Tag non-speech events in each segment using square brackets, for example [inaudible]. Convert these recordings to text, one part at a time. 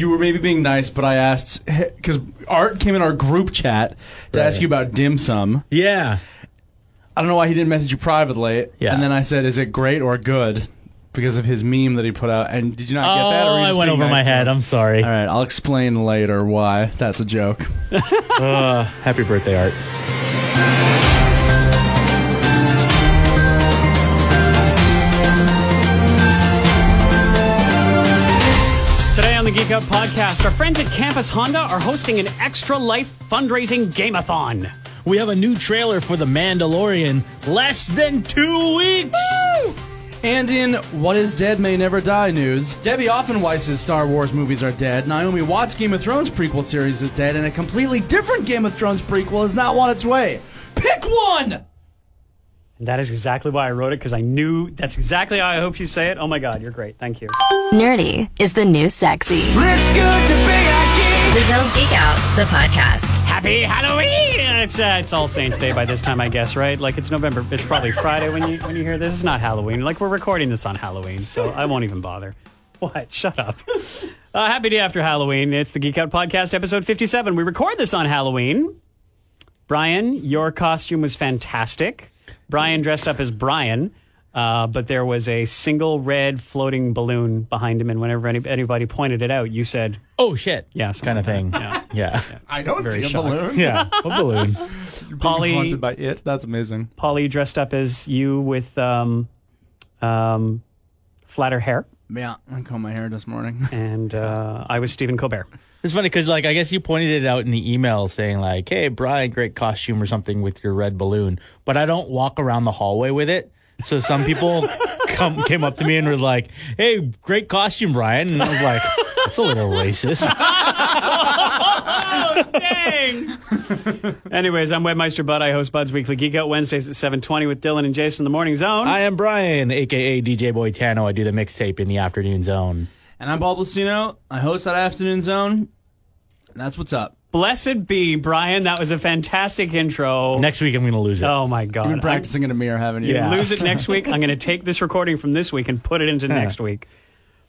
You were maybe being nice, but I asked [laughs] because Art came in our group chat to Right. ask you about dim sum. Yeah. I don't know why he didn't message you privately. Yeah. And then I said, "Is it great or good?" Because of his meme that he put out. And did you not get that? oh, were you I just went being over nice my to head. him? I'm sorry. All right, I'll explain later why. That's a joke. [laughs] Uh, happy birthday, Art. Today on the Geek Out podcast, our friends at Campus Honda are hosting an extra life fundraising gameathon. We have a new trailer for The Mandalorian. Less than two weeks. And in What is Dead May Never Die news, Debbie Offenweiss's Star Wars movies are dead, Naomi Watts' Game of Thrones prequel series is dead, and a completely different Game of Thrones prequel is not on its way. Pick one! And that is exactly why I wrote it because I knew that's exactly how I hope you say it. Oh my God, you're great. Thank you. Nerdy is the new sexy. It's good to be a geek. The Zones Geek Out, the podcast. Happy Halloween! It's uh, it's All Saints Day by this time, I guess, right? Like it's November. It's probably Friday when you when you hear this. It's not Halloween. Like we're recording this on Halloween, so I won't even bother. What? Shut up. Uh, happy day after Halloween. It's the Geek Out Podcast, episode 57. We record this on Halloween. Bryan, your costume was fantastic. Bryan dressed up as Bryan, uh, but there was a single red floating balloon behind him, and whenever any, anybody pointed it out, you said, Oh shit. "Yes," Kind of thing. Yeah. [laughs] Yeah. I don't Very see a shocked. balloon. Yeah. A balloon. [laughs] Polly, Haunted by it. That's amazing. Polly dressed up as you with um, um, flatter hair, Yeah, I combed my hair this morning. and uh, I was Stephen Colbert. It's funny because, like, I guess you pointed it out in the email saying, like, hey, Bryan, great costume or something with your red balloon. But I don't walk around the hallway with it. So some people [laughs] come came up to me and were like, hey, great costume, Bryan. And I was like, that's a little racist. [laughs] Oh, dang. Anyways, I'm Webmeister Bud. I host Bud's Weekly Geek Out Wednesdays at 7:20 with Dylan and Jason in the Morning Zone. I am Bryan, aka DJ Boy Tano. I do the mixtape in the afternoon zone. And I'm Pol Plastino. I host that afternoon zone. And that's what's up. Blessed be Bryan. That was a fantastic intro. Next week, I'm going to lose it. oh my God! You've been practicing in a mirror, haven't you? You Yeah. lose it next week. I'm going to take this recording from this week and put it into next week.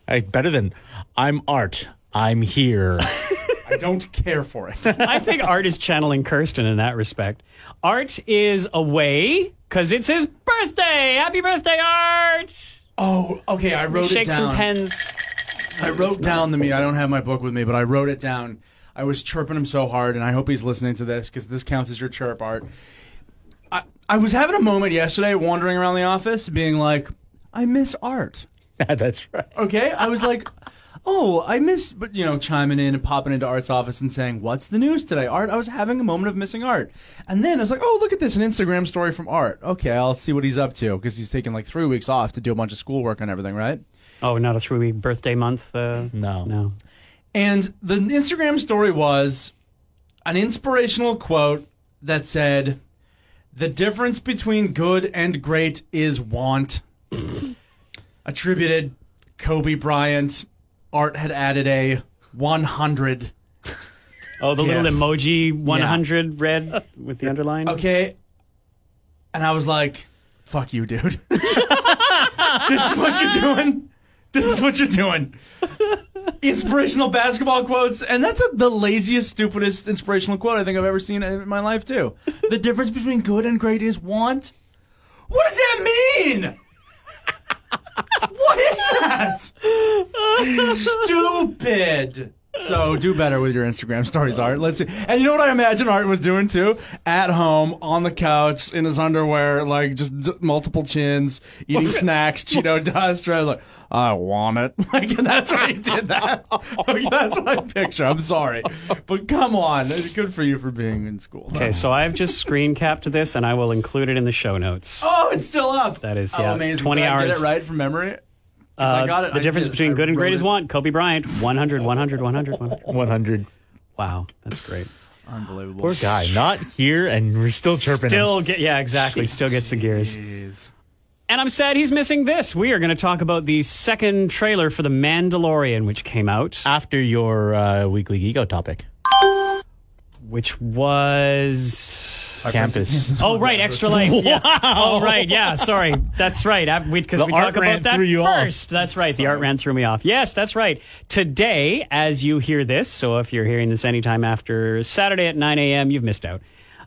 I, better than I'm Art. I'm here. [laughs] I don't care for it. I think Art is channeling Kirsten in that respect. Art is away because it's his birthday. Happy birthday, Art! oh, okay. I wrote Shake it down. some pens. I wrote down the me. I don't have my book with me, but I wrote it down. I was chirping him so hard, and I hope he's listening to this because this counts as your chirp art. I, I was having a moment yesterday, wandering around the office, being like, I miss art. [laughs] That's right. Okay, I was like, oh, I miss, but you know, chiming in and popping into Art's office and saying, "What's the news today, Art?" I was having a moment of missing Art, and then I was like, oh, look at this, an Instagram story from Art. Okay, I'll see what he's up to because he's taking like three weeks off to do a bunch of schoolwork and everything, right? Oh, not a three week birthday month? Uh, No. no. And the Instagram story was an inspirational quote that said, The difference between good and great is want. [coughs] Attributed Kobe Bryant. Art had added a 100. Oh, the little Yeah. emoji 100 red [laughs] with the underline? Okay. And I was like, fuck you, dude. [laughs] this is what you're doing. This is what you're doing. Inspirational basketball quotes, and that's a, the laziest, stupidest inspirational quote I think I've ever seen in my life, too. The difference between good and great is want. What does that mean? what is that? [laughs] Stupid. So do better with your Instagram stories, Art. Let's see. And you know what I imagine Art was doing too? At home, on the couch, in his underwear, like just d- multiple chins, eating [laughs] snacks, Cheeto dust. I was like, I want it. [laughs] Like that's why he did that. [laughs] Like, that's I picture. I'm sorry, but come on, good for you for being in school. Okay, so I've just screen capped this and I will include it in the show notes. Oh, it's still up. That is, oh, yeah, amazing. 20 Did I hours. Get it right from memory. 'Cause I Uh, got it. the I difference did. between I good and great wrote is it. want. Kobe Bryant, 100, 100, 100, 100. [laughs] 100. Wow, that's great. Unbelievable. Poor guy. Not here, and we're still chirping him. Still get yeah, exactly. Still gets the gears. Jeez. And I'm sad he's missing this. We are going to talk about the second trailer for The Mandalorian, which came out, After your uh, weekly ego topic. which was campus. Oh right, extra life. [laughs] Yeah. Oh right, yeah. Sorry, that's right. Because we talk about that threw you off. first. That's right. The art ran threw me off. Yes, that's right. Today, as you hear this, so if you're hearing this anytime after Saturday at 9 a.m., you've missed out.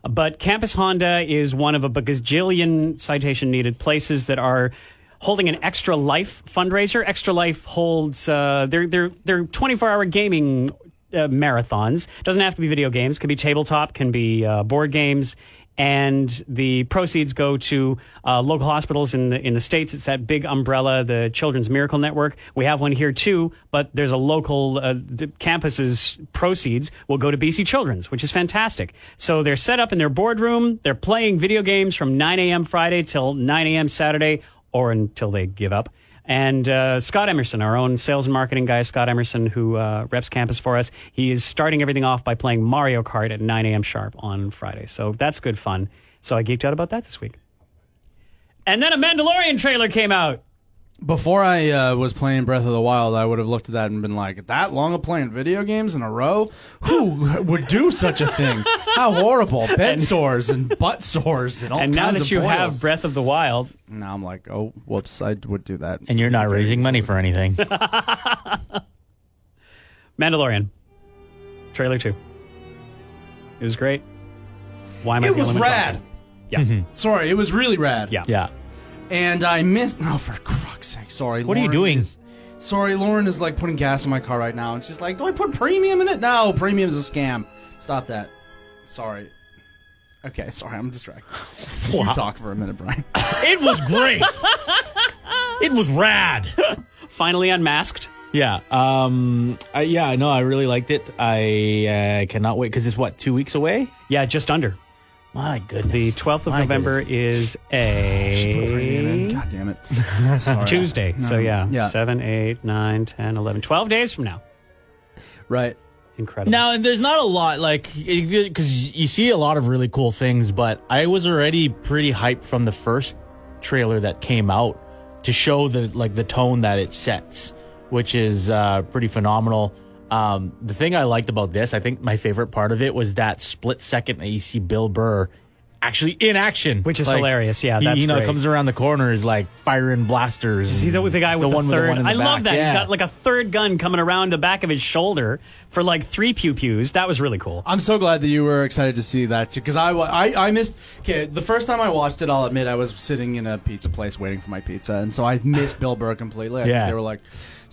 But Campus Honda is one of a gazillion citation needed places that are holding an Extra Life fundraiser. Extra Life holds uh, their their their 24 hour gaming uh, marathons. Doesn't have to be video games. Can be tabletop. Can be uh, board games. And the proceeds go to uh, local hospitals in the in the states. It's that big umbrella, the Children's Miracle Network. We have one here too, but there's a local uh, campus's proceeds will go to BC Children's, which is fantastic. So they're set up in their boardroom. They're playing video games from 9 a.m. Friday till 9 a.m. Saturday, or until they give up. And uh, Scott Emerson, our own sales and marketing guy, Scott Emerson, who uh, reps campus for us, he is starting everything off by playing Mario Kart at 9 a.m. sharp on Friday. So that's good fun. So I geeked out about that this week. And then a Mandalorian trailer came out. Before I uh, was playing Breath of the Wild, I would have looked at that and been like, "That long of playing video games in a row? Who would do such a thing? How horrible! [laughs] Bed sores and butt sores and all and now that you boils. have Breath of the Wild, now I'm like, oh, whoops! I would do that. And you're not Very raising money for anything. [laughs] Mandalorian trailer two. It was great. Why am I It the was only rad. talking? Yeah. [laughs] Sorry, it was really rad. Yeah. yeah. And I missed. Oh, for fuck's sake! Sorry. What are you doing? is- sorry, Lauren is like putting gas in my car right now, and she's like, "Do I put premium in it? No, premium is a scam. Stop that." Sorry. Okay, sorry, I'm distracted. [laughs] You talk for a minute, Bryan. [laughs] It was great. it was rad. [laughs] Finally unmasked. Yeah. Um. I, yeah. I know. I really liked it. I uh, cannot wait because it's what two weeks away. Yeah, just under. My goodness. The 12th of My November goodness. is a God damn it. [laughs] Sorry. Tuesday. So yeah, Yeah. 7, 8, 9, 10, 11, 12 days from now. Right. Incredible. Now, there's not a lot like because you see a lot of really cool things, but I was already pretty hyped from the first trailer that came out to show the like the tone that it sets, which is uh, pretty phenomenal. Um, the thing I liked about this, I think my favorite part of it was that split second that you see Bill Burr actually in action, Which is Like, hilarious. Yeah, he, that's you know great. comes around the corner is like firing blasters. Is he the, the guy with the, one third? one in the I love back. that. He's got like a third gun coming around the back of his shoulder for like three pew pews. That was really cool. I'm so glad that you were excited to see that too, because I, wa- I I missed. Okay, the first time I watched it, I'll admit I was sitting in a pizza place waiting for my pizza, and so I missed Bill Burr completely. I think Yeah. they were like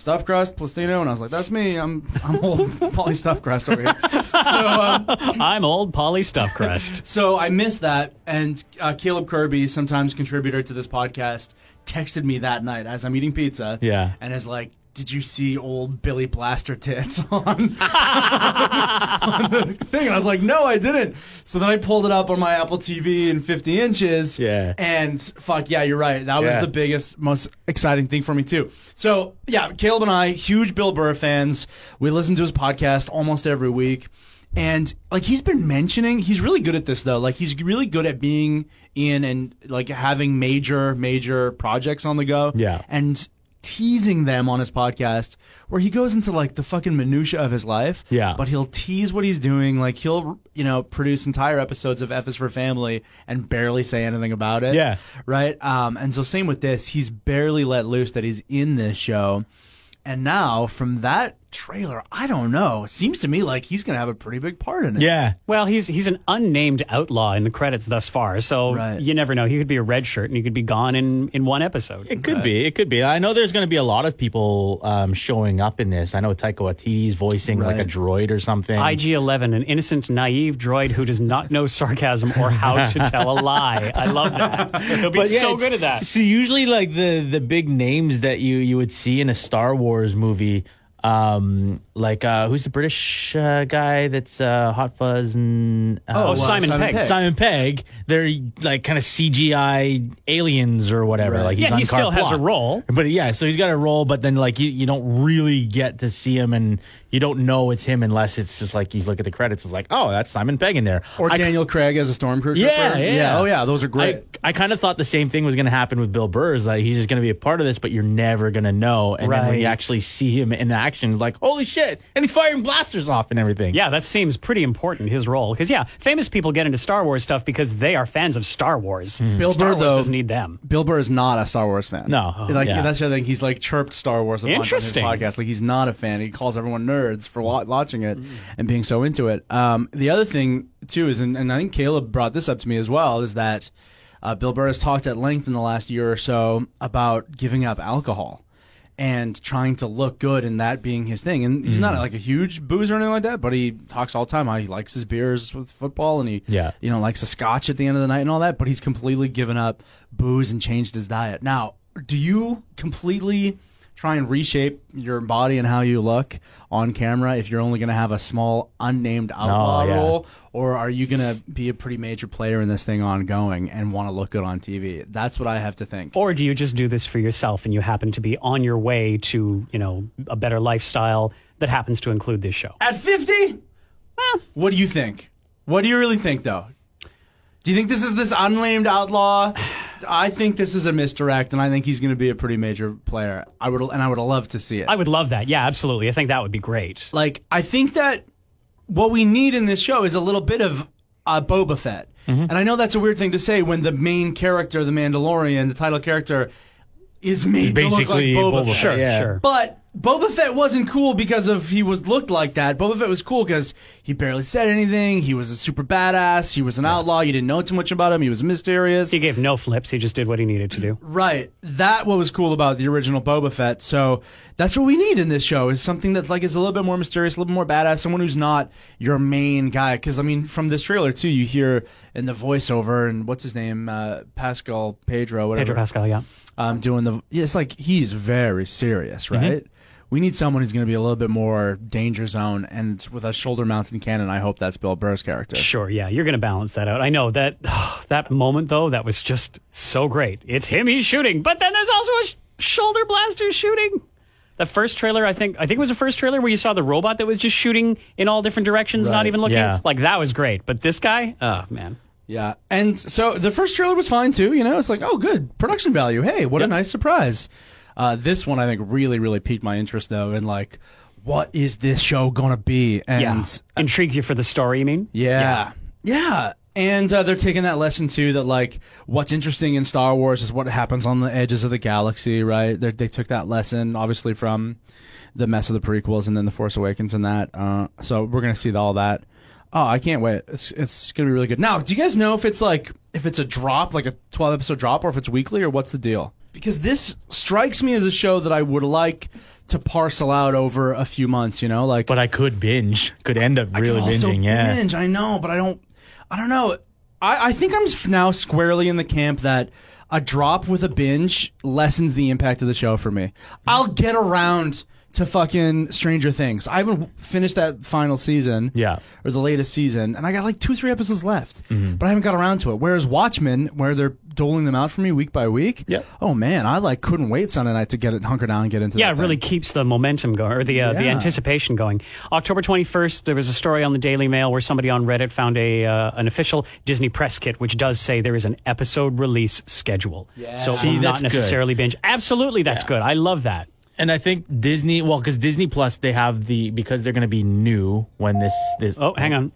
stuffed crust, Plastino, and I was like, "That's me. I'm I'm old [laughs] Polly stuffed crust over here." so um, I'm old Polly Stuffcrust. [laughs] so I missed that, and uh, Caleb Kirby, sometimes contributor to this podcast, texted me that night as I'm eating pizza. Yeah. and is like. Did you see old Billy Blaster tits [laughs] on, on the thing? And I was like, no, I didn't. So then I pulled it up on my Apple TV in 50 inches. Yeah. And fuck, yeah, you're right. That was Yeah. the biggest, most exciting thing for me, too. So, yeah, Caleb and I, huge Bill Burr fans. We listen to his podcast almost every week. And like he's been mentioning, he's really good at this though. Like he's really good at being in and like having major, major projects on the go. Yeah. And teasing them on his podcast where he goes into like the fucking minutia of his life. Yeah. But he'll tease what he's doing. Like he'll, you know, produce entire episodes of F is for Family and barely say anything about it. Yeah. Right. Um, and so same with this. He's barely let loose that he's in this show. And now from that trailer, I don't know. It seems to me like he's going to have a pretty big part in it. Yeah. Well, he's he's an unnamed outlaw in the credits thus far, so Right. you never know. He could be a red shirt and he could be gone in in one episode. It could be. It could be. I know there's going to be a lot of people um, showing up in this. I know Taika Waititi's voicing like a droid or something. IG-11, an innocent, naive droid who does not know sarcasm or how to [laughs] tell a lie. I love that. He'll be But yeah, so good at that. So usually, like the the big names that you you would see in a Star Wars movie, um, like uh, who's the British uh, guy that's uh, Hot Fuzz and uh, Oh, Simon, Simon Pegg. Pegg. Simon Pegg. They're like kind of CGI aliens or whatever. Right. Like he's Yeah, on he still carte has a role. But yeah, so he's got a role, but then like you, you don't really get to see him, and you don't know it's him unless it's just like you look at the credits. It's like, oh, that's Simon Pegg in there. Or I- Daniel Craig as a stormtrooper. Yeah, yeah. Oh yeah, those are great. I, I kind of thought the same thing was going to happen with Bill Burr. Is that he's just going to be a part of this, but you're never going to know. And then when you actually see him in action, like holy shit! And he's firing blasters off and everything. Yeah, that seems pretty important, his role. Because, yeah, famous people get into Star Wars stuff because they are fans of Star Wars. Hmm. Bill Star Burr, Wars though- doesn't need them. Bill Burr is not a Star Wars fan. No. like Yeah. that's the other thing. He's like chirped Star Wars a bunch on his Interesting. podcast. Like he's not a fan. He calls everyone nerds for wa- watching it and being so into it. Um, the other thing too is, and, and I think Caleb brought this up to me as well, is that uh, Bill Burr has talked at length in the last year or so about giving up alcohol. And trying to look good, and that being his thing. And he's not like a huge boozer or anything like that, but he talks all the time how he likes his beers with football, and he Yeah. you know, likes a scotch at the end of the night and all that, but he's completely given up booze and changed his diet. Now, do you completely try and reshape your body and how you look on camera if you're only going to have a small unnamed oh, outlaw yeah. role or are you going to be a pretty major player in this thing ongoing and want to look good on TV? That's what I have to think. Or do you just do this for yourself and you happen to be on your way to, you know, a better lifestyle that happens to include this show? At 50? What do you think? What do you really think though? Do you think this is this unnamed outlaw? I think this is a misdirect, and I think he's going to be a pretty major player. I would, and I would love to see it. I would love that. Yeah, absolutely. I think that would be great. like, I think that what we need in this show is a little bit of uh, Boba Fett, Mm-hmm. and I know that's a weird thing to say when the main character, the Mandalorian, the title character, is made Basically, to look like Boba, Boba Fett. Sure, yeah. sure. But Boba Fett wasn't cool because of he was looked like that. Boba Fett was cool because he barely said anything. He was a super badass. He was an outlaw. You didn't know too much about him. He was mysterious. He gave no flips. He just did what he needed to do. Right. That what was cool about the original Boba Fett. So that's what we need in this show is something that like is a little bit more mysterious, a little bit more badass, someone who's not your main guy. Because I mean, from this trailer too, you hear in the voiceover and what's his name, uh, Pascal Pedro, whatever, Pedro Pascal, yeah. um, doing the. Yeah, it's like he's very serious, right? We need someone who's going to be a little bit more danger zone and with a shoulder mounted cannon. I hope that's Bill Burr's character. Sure, yeah, you're going to balance that out. I know that [sighs] that moment though, that was just so great. It's him he's shooting, but then there's also a sh- shoulder blaster shooting. The first trailer, I think, I think it was the first trailer where you saw the robot that was just shooting in all different directions, not even looking. yeah. Like that was great. But this guy, oh man, Yeah, and so the first trailer was fine too. You know, it's like, oh, good production value. Hey, what a nice surprise. Uh, this one, I think, really, really piqued my interest though, in like, what is this show gonna be? And yeah, intrigues you for the story. You mean? yeah, yeah. And uh, they're taking that lesson too that like what's interesting in Star Wars is what happens on the edges of the galaxy, right? They're, they took that lesson obviously from the mess of the prequels and then the Force Awakens and that. Uh, so we're gonna see all that. Oh, I can't wait! It's it's gonna be really good. Now, do you guys know if it's like if it's a drop, like a twelve episode drop, or if it's weekly, or what's the deal? Because this strikes me as a show that I would like to parcel out over a few months. You know, like But I could binge. Could end up really I binging. Yeah. binge. I know, but I don't. I don't know. I, I think I'm now squarely in the camp that a drop with a binge lessens the impact of the show for me. Mm-hmm. I'll get around to fucking Stranger Things. I haven't finished that final season. Yeah. Or the latest season, and I got like two, three episodes left, mm-hmm. but I haven't got around to it. Whereas Watchmen, where they're doling them out for me week by week, Yep. oh man, I like couldn't wait Sunday night to get it hunker down and get into. Yeah, that it really thing. keeps the momentum going, or the uh, the anticipation going. October 21st, there was a story on the Daily Mail where somebody on Reddit found a uh, an official Disney press kit, which does say there is an episode release schedule. Yeah. So See, will that's not good. necessarily binge. Absolutely, that's good. I love that. And I think Disney, well, because Disney Plus, they have the because they're going to be new when this this. Oh, hang on.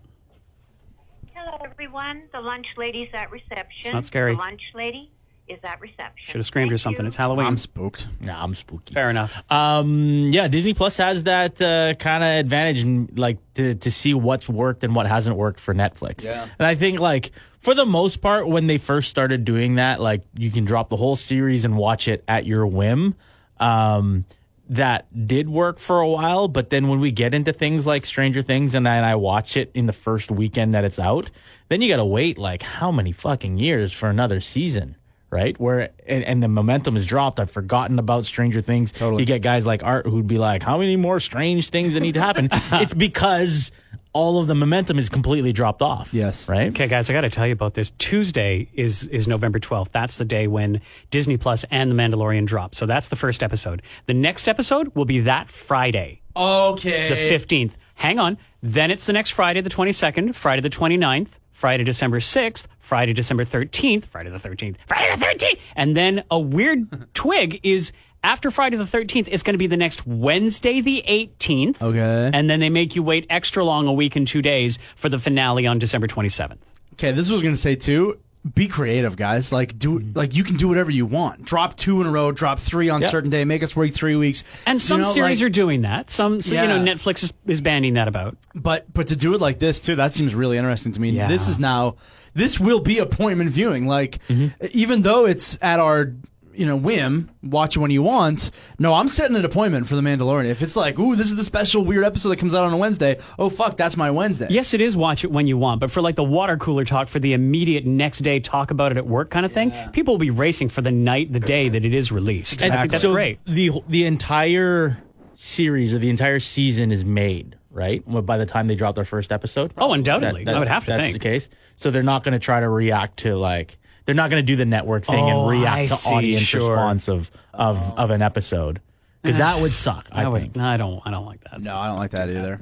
Hello, everyone. The lunch lady's at reception. It's not scary. The lunch lady is at reception. Should have screamed or something. you. It's Halloween. I'm spooked. Nah, I'm spooky. Fair enough. Um, yeah, Disney Plus has that uh, kind of advantage, in, like to to see what's worked and what hasn't worked for Netflix. Yeah. and I think like for the most part, when they first started doing that, like you can drop the whole series and watch it at your whim. Um, that did work for a while, but then when we get into things like Stranger Things and then I watch it in the first weekend that it's out, then you got to wait like how many fucking years for another season, right? Where and, and the momentum has dropped. I've forgotten about Stranger Things. Totally. You get guys like Art who'd be like, "How many more strange things that need to happen?" [laughs] it's because all of the momentum is completely dropped off. Yes. Right? Okay, guys, I got to tell you about this. Tuesday is is November 12th. That's the day when Disney Plus and The Mandalorian drop. So that's the first episode. The next episode will be that Friday, Okay. the 15th. Hang on. Then it's the next Friday, the 22nd, Friday the 29th, Friday December 6th, Friday December 13th, Friday the 13th, Friday the 13th. And then a weird [laughs] twig is after Friday the 13th, it's going to be the next Wednesday the 18th. Okay. And then they make you wait extra long, a week and two days, for the finale on December 27th. Okay, this was gonna say too. Be creative, guys. Like do mm-hmm. like you can do whatever you want. Drop two in a row. Drop three on Yeah. certain day. Make us wait three weeks. And some You know, series like- are doing that. Some, so, you know, Netflix is, is banding that about. But but to do it like this too, that seems really interesting to me. Yeah. This is now this will be appointment viewing. Like mm-hmm. even though it's at our you know whim, watch it when you want. No, I'm setting an appointment for the Mandalorian. If it's like, ooh, this is the special weird episode that comes out on a Wednesday. Oh fuck, that's my Wednesday. Yes, it is watch it when you want, but for like the water cooler talk, for the immediate next day talk about it at work kind of thing, people will be racing for the night, the day that it is released. I think that's so great. The the entire series or the entire season is made, right? By the time they drop their first episode. Oh, undoubtedly. I would have to that's think. the case. So they're not going to try to react to like they're not going to do the network thing Oh, and react I to see, audience sure. response of of of an episode because that would suck. I, I, think. would, no, I don't. I don't like that. No, I don't like that either.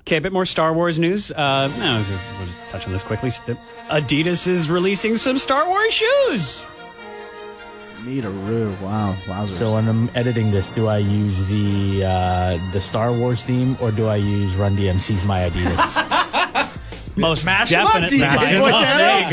Okay, a bit more Star Wars news. Uh, no, we'll just, touch on this quickly. Adidas is releasing some Star Wars shoes. Need a roo. Wow. Wowzers. So when I'm editing this, do I use the uh, the Star Wars theme or do I use Run DMC's My Adidas? [laughs] Most Mash 'em up, definitely. DJ Mash 'em up. There you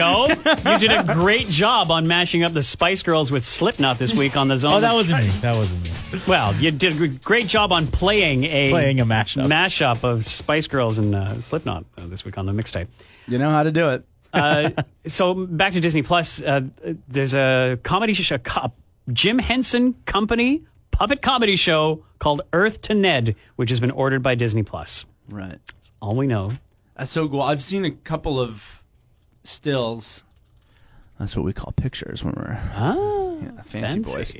go. You did a [laughs] great job on mashing up the Spice Girls with Slipknot this week on the Zone. oh, that wasn't me. That wasn't me. Well, you did a great job on playing a Playing a mashup. mashup of Spice Girls and uh, Slipknot uh, this week on the mixtape. you know how to do it. Uh, [laughs] so back to Disney Plus. Uh, there's a comedy show, a Jim Henson Company puppet comedy show called Earth to Ned, which has been ordered by Disney Plus. Right. That's all we know. That's so cool. I've seen a couple of stills. That's what we call pictures when we're Ah, yeah, fancy, boys.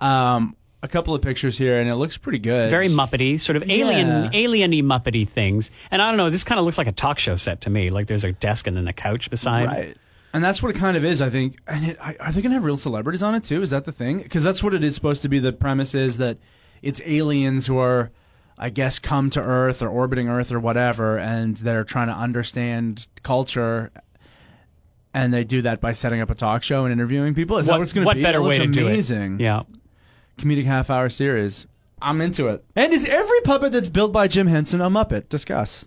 Um, a couple of pictures here, and it looks pretty good. Very Muppety, sort of alien, Yeah. alien-y Muppety things. And I don't know, this kind of looks like a talk show set to me. Like there's a desk and then a couch beside. right. And that's what it kind of is, I think. And it, are they going to have real celebrities on it too? Is that the thing? Because that's what it is supposed to be. The premise is that it's aliens who are, I guess, come to Earth or orbiting Earth or whatever, and they're trying to understand culture. And they do that by setting up a talk show and interviewing people. Is that What, what it's going to what be? What better It way looks to do it? amazing. Yeah. comedic half hour series. I'm into it. And is every puppet that's built by Jim Henson a Muppet? Discuss.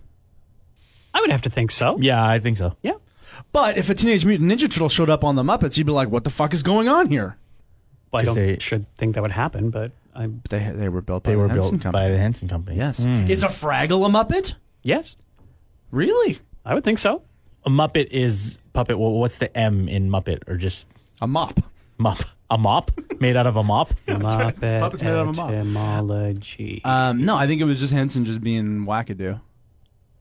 I would have to think so. Yeah, I think so. Yeah. But if a Teenage Mutant Ninja Turtle showed up on the Muppets, you'd be like, what the fuck is going on here? Well, I 'Cause don't they- should think that would happen, but I they, they were built by They the were Henson built Company. by the Henson Company. Yes. Is a Fraggle a Muppet? yes, Really? I would think so. A Muppet is puppet. Well, what's the M in Muppet or just A mop. mop? A mop made out of a mop? [laughs] Muppet Puppets made out of a mop. etymology. Um, no, I think it was just Henson just being wackadoo.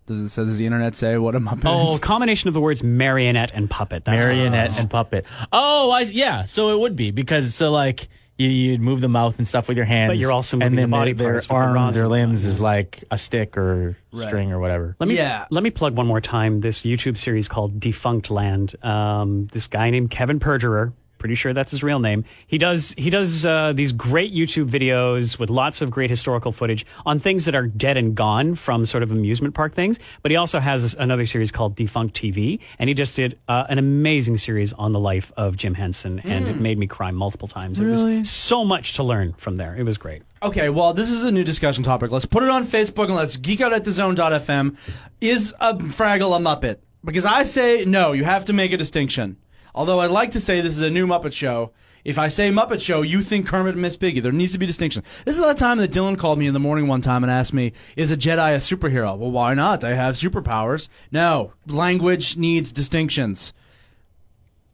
Does it say, does the internet say what a Muppet is? oh, is? combination of the words marionette and puppet. That's what it Marionette is. and puppet. Oh, I, yeah. So it would be because so like you you'd move the mouth and stuff with your hands, But you're also and moving then the body their, parts with their the arm, rods their limbs is like a stick or Right. string or whatever. Let me Yeah. let me plug one more time this YouTube series called Defunctland. Um, this guy named Kevin Perjurer, pretty sure that's his real name. He does he does uh, these great YouTube videos with lots of great historical footage on things that are dead and gone from sort of amusement park things. But he also has another series called Defunct TV, and he just did uh, an amazing series on the life of Jim Henson, and it made me cry multiple times. It was so much to learn from there. It was great. Okay, well, this is a new discussion topic. Let's put it on Facebook and let's geek out at the zone.fm. Is a Fraggle a Muppet? Because I say no, you have to make a distinction. Although I'd like to say this is a new Muppet show. If I say Muppet Show, you think Kermit and Miss Piggy. There needs to be distinction. This is the time that Dylan called me in the morning one time and asked me, is a Jedi a superhero? Well, why not? They have superpowers. No, language needs distinctions.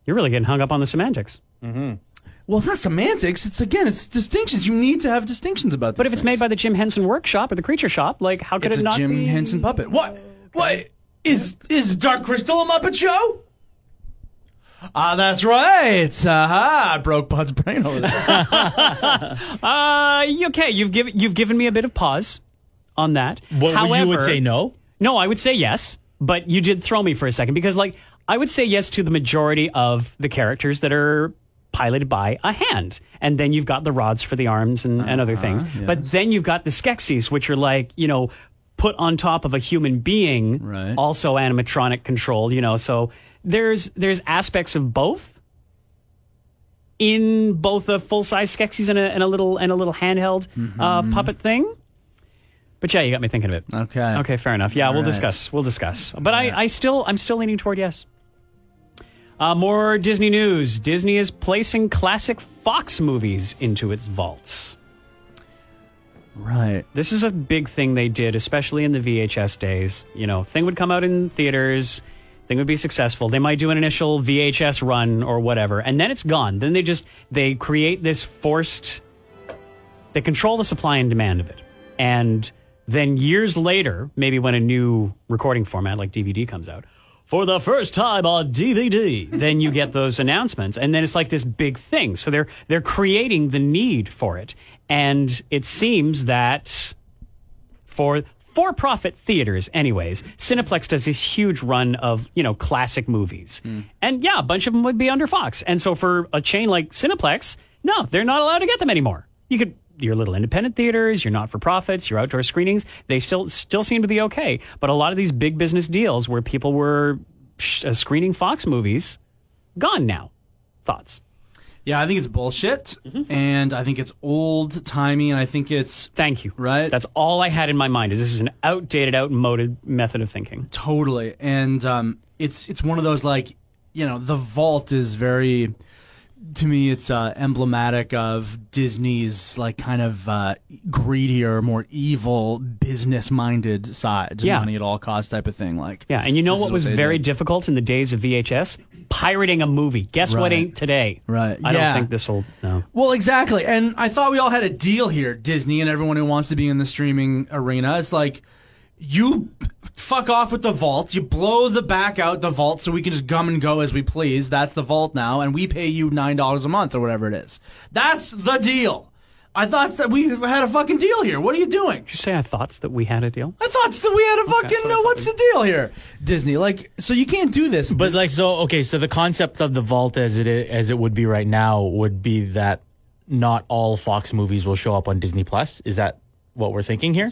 You're really getting hung up on the semantics. Mm-hmm. Well, it's not semantics. It's, again, it's distinctions. You need to have distinctions about this. But if it's made by the Jim Henson Workshop or the Creature Shop, like how could it's it a not Jim be? Henson puppet. What? What is is Dark Crystal a Muppet Show? Ah, that's right. Aha! I broke Bud's brain over there. [laughs] Uh, okay, you've given you've given me a bit of pause on that. What However, you would say no? No, I would say yes, but you did throw me for a second because, like, I would say yes to the majority of the characters that are piloted by a hand. And then you've got the rods for the arms and, and other things. But then you've got the Skeksis, which are like, you know, put on top of a human being, Right. also animatronic controlled, you know. So there's there's aspects of both in both a full size Skeksis and a, and a little and a little handheld uh, puppet thing. But yeah, you got me thinking of it. Okay. Okay, fair enough. Yeah, we'll All right. discuss. We'll discuss. But I, I still, I'm still leaning toward yes. Uh, more Disney news. Disney is placing classic Fox movies into its vaults. Right. This is a big thing they did, especially in the VHS days. You know, thing would come out in theaters, would be successful. They might do an initial VHS run or whatever, and then it's gone. Then they just they create this forced. They control the supply and demand of it, and then years later, maybe when a new recording format like DVD comes out. For the first time on DVD, then you get those announcements, and then it's like this big thing. So they're they're creating the need for it, and it seems that for for-profit theaters anyways cineplex does this huge run of you know classic movies. And yeah a bunch of them would be under fox. And so for a chain like cineplex no they're not allowed to get them anymore. You could your little independent theaters your not-for-profits your outdoor screenings they still still seem to be okay. But a lot of these big business deals where people were sh- uh, screening fox movies gone now. Thoughts Yeah, I think it's bullshit, Mm-hmm. and I think it's old timey, and I think it's thank you Right. that's all i had in my mind is this is an outdated outmoded method of thinking totally, and um, it's it's one of those like you know the vault is very. To me, it's uh, emblematic of Disney's like kind of uh, greedier, more evil, business-minded side, Yeah. money at all costs type of thing. Like, Yeah, and you know what was what very did. difficult in the days of VHS? Pirating a movie. Guess what ain't today? Right, I yeah. don't think this will. No. Well, exactly. And I thought we all had a deal here, Disney and everyone who wants to be in the streaming arena. It's like you fuck off with the vault, you blow the back out the vault so we can just come and go as we please. That's the vault now, and we pay you $9 a month or whatever it is. That's the deal. I thought that we had a fucking deal here. What are you doing? Did you say I thought that we had a deal? I thought that we had a fucking. no, uh, what's the deal here, Disney? Like, so you can't do this. But like so, okay. So the concept of the vault, as it i- as it would be right now, would be that not all Fox movies will show up on Disney Plus. Is that what we're thinking here?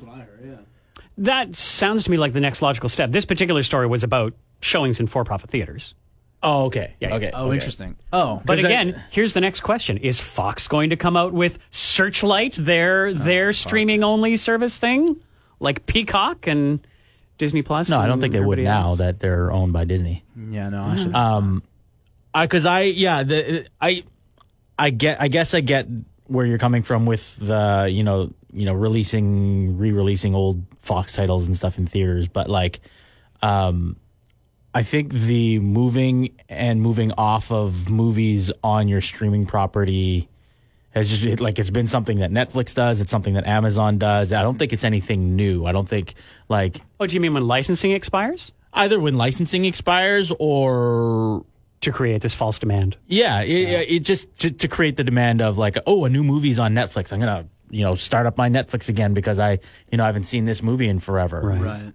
That sounds to me like the next logical step. This particular story was about showings in for profit theaters. Oh, okay. Yeah. Okay. oh, okay. interesting. Oh, But 'Cause that- again, here's the next question. Is Fox going to come out with Searchlight, their Oh, their streaming only service thing? Like Peacock and Disney Plus? No, I don't think they would everybody now that they're owned by Disney. yeah, no, I mm-hmm. should. because um, I yeah the I I get I guess I get where you're coming from with the you know you know releasing re-releasing old Fox titles and stuff in theaters, but like um I think the moving and moving off of movies on your streaming property has just it- like it's been something that Netflix does. It's something that Amazon does. I don't think it's anything new. I don't think like Oh, do you mean when licensing expires? either when licensing expires or To create this false demand. Yeah, it, it just to, to create the demand of like, oh, a new movie's on Netflix. I'm gonna, you know, start up my Netflix again because I, you know, I haven't seen this movie in forever. Right. right.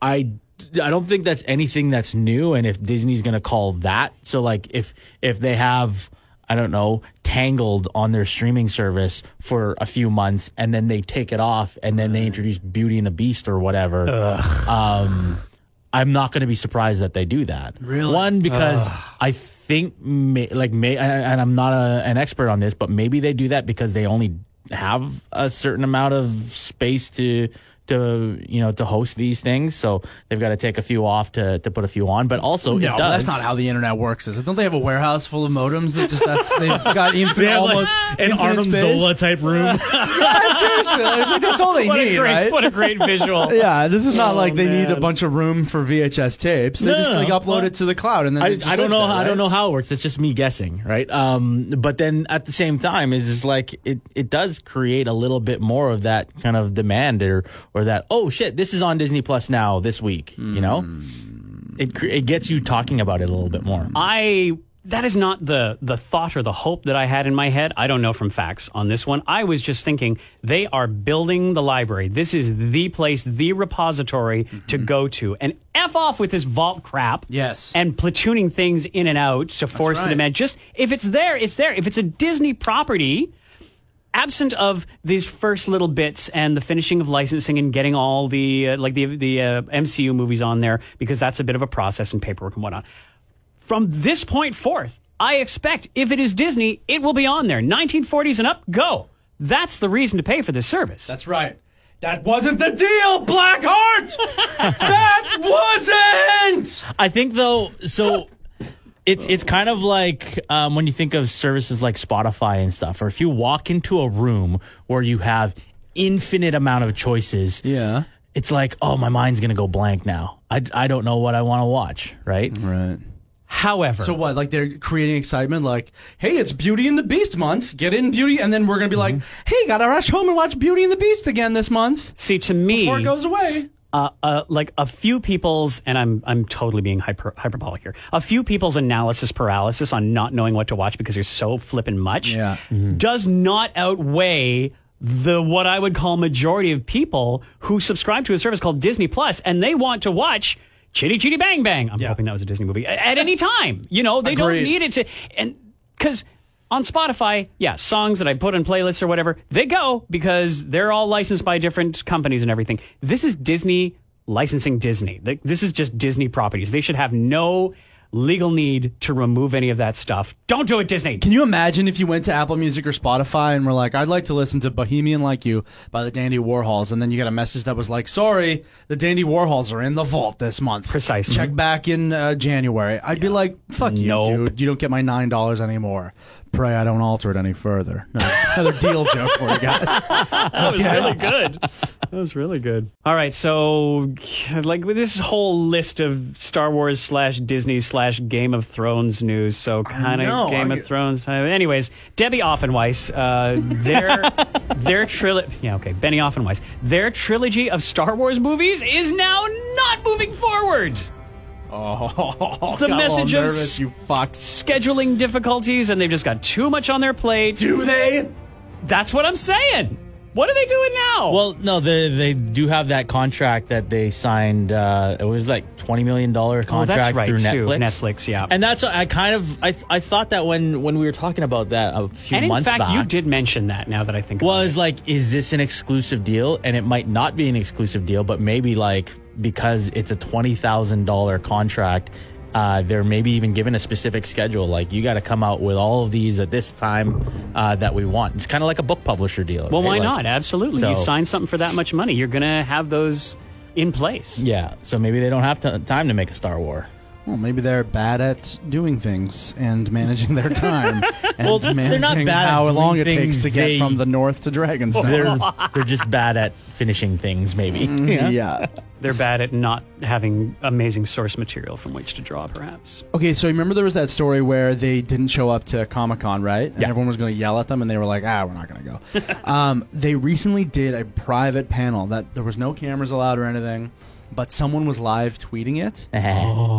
I, I don't think that's anything that's new. And if Disney's gonna call that, so like if if they have, I don't know, Tangled on their streaming service for a few months and then they take it off and then they introduce Beauty and the Beast or whatever. Um, I'm not going to be surprised that they do that. Really? One because I think may, like may and I'm not a, an expert on this, but maybe they do that because they only have a certain amount of space to to you know to host these things, so they've got to take a few off to to put a few on. But also, No, it does. that's not how the internet works. Is it? Don't they have a warehouse full of modems that just that's they've [laughs] got infinite, They have, like, almost an infinite Arnim space? Zola type room. [laughs] Yeah, seriously, I think that's all they [laughs] What a need, great, right? what a great visual. yeah, this is not Oh, like they need a bunch of room for VHS tapes. They No, just like upload Well, it to the cloud, and then I, I don't lives know. there, I don't know how it works. It's just me guessing, right? Um, but then at the same time, is just like it. It does create a little bit more of that kind of demand, or or that oh shit, this is on Disney Plus now this week. You know, Hmm. it it gets you talking about it a little bit more. I that is not the the thought or the hope that I had in my head. I don't know from facts on this one. I was just thinking they are building the library. This is the place, the repository to go to. And F off with this vault crap. Yes. And platooning things in and out to force the right. demand. Just if it's there, it's there. If it's a Disney property, absent of these first little bits and the finishing of licensing and getting all the uh, like the the uh, MCU movies on there because that's a bit of a process and paperwork and whatnot. From this point forth, I expect if it is Disney, it will be on there. 1940s and up, go. That's the reason to pay for this service. That's right. That wasn't the deal, Blackheart. [laughs] that wasn't. I think though, so it's it's kind of like um, when you think of services like Spotify and stuff, or if you walk into a room where you have infinite amount of choices, Yeah. it's like, oh, my mind's gonna go blank now. I, I don't know what I want to watch, right? Right. However, So what? Like they're creating excitement. Like, hey, it's Beauty and the Beast month. Get in Beauty, and then we're gonna be like, hey, gotta rush home and watch Beauty and the Beast again this month see to me, before it goes away. Uh, uh, like a few people's, and I'm I'm totally being hyper, hyperbolic here. A few people's analysis paralysis on not knowing what to watch because there's so flippin' much, Yeah. does not outweigh the what I would call majority of people who subscribe to a service called Disney Plus, and they want to watch. Chitty Chitty Bang Bang. I'm Yeah. hoping that was a Disney movie at, at any time. You know, they don't need it to, and because on Spotify, yeah, songs that I put in playlists or whatever, they go because they're all licensed by different companies and everything. This is Disney licensing Disney. This is just Disney properties. They should have no legal need to remove any of that stuff. Don't do it, Disney. Can you imagine if you went to Apple Music or Spotify and were like, I'd like to listen to Bohemian Like You by the Dandy Warhols, and then you got a message that was like, sorry, the Dandy Warhols are in the vault this month. Precisely. Check back in uh, January. I'd be like, fuck you, Nope. dude. You don't get my $9 anymore. Pray I don't alter it any further. Another deal joke for you guys. [laughs] That was really good. That was really good. All right, so like with this whole list of Star Wars slash Disney slash Game of Thrones news, so kind know, of Game I- of Thrones time. Anyways, Debbie Offenweiss, uh, their [laughs] their trilogy, yeah, okay, Benny Offenweiss, their trilogy of Star Wars movies is now not moving forward. Oh, [laughs] The got a little message of nervous, you fucks. Scheduling difficulties, and they've just got too much on their plate. Do they? That's what I'm saying. What are they doing now? Well, no, they they do have that contract that they signed. Uh, it was like twenty million dollar oh, contract that's right through too. Netflix. Netflix, yeah. And that's I kind of I I thought that when when we were talking about that a few And in months fact, back, you did mention that. Now that I think, about was it. like, is this an exclusive deal? And it might not be an exclusive deal, but maybe like because it's a twenty thousand dollar contract, uh, they're maybe even given a specific schedule. Like you got to come out with all of these at this time uh, that we want. It's kind of like a book publisher deal. well, right? why Like- not? Absolutely, you sign something for that much money, you're gonna have those in place. Yeah, so maybe they don't have to, time to make a Star War. Well, maybe they're bad at doing things and managing their time. [laughs] and Well, they're not managing bad how doing long it takes to get they- from the north to Dragon's They're they're just bad at finishing things. Maybe. [laughs] Yeah. yeah. They're bad at not having amazing source material from which to draw, perhaps. Okay, so remember there was that story where they didn't show up to Comic Con, right? And Yeah. everyone was going to yell at them, and they were like, "Ah, we're not going to go." [laughs] um, they recently did a private panel that there was no cameras allowed or anything, but someone was live tweeting it,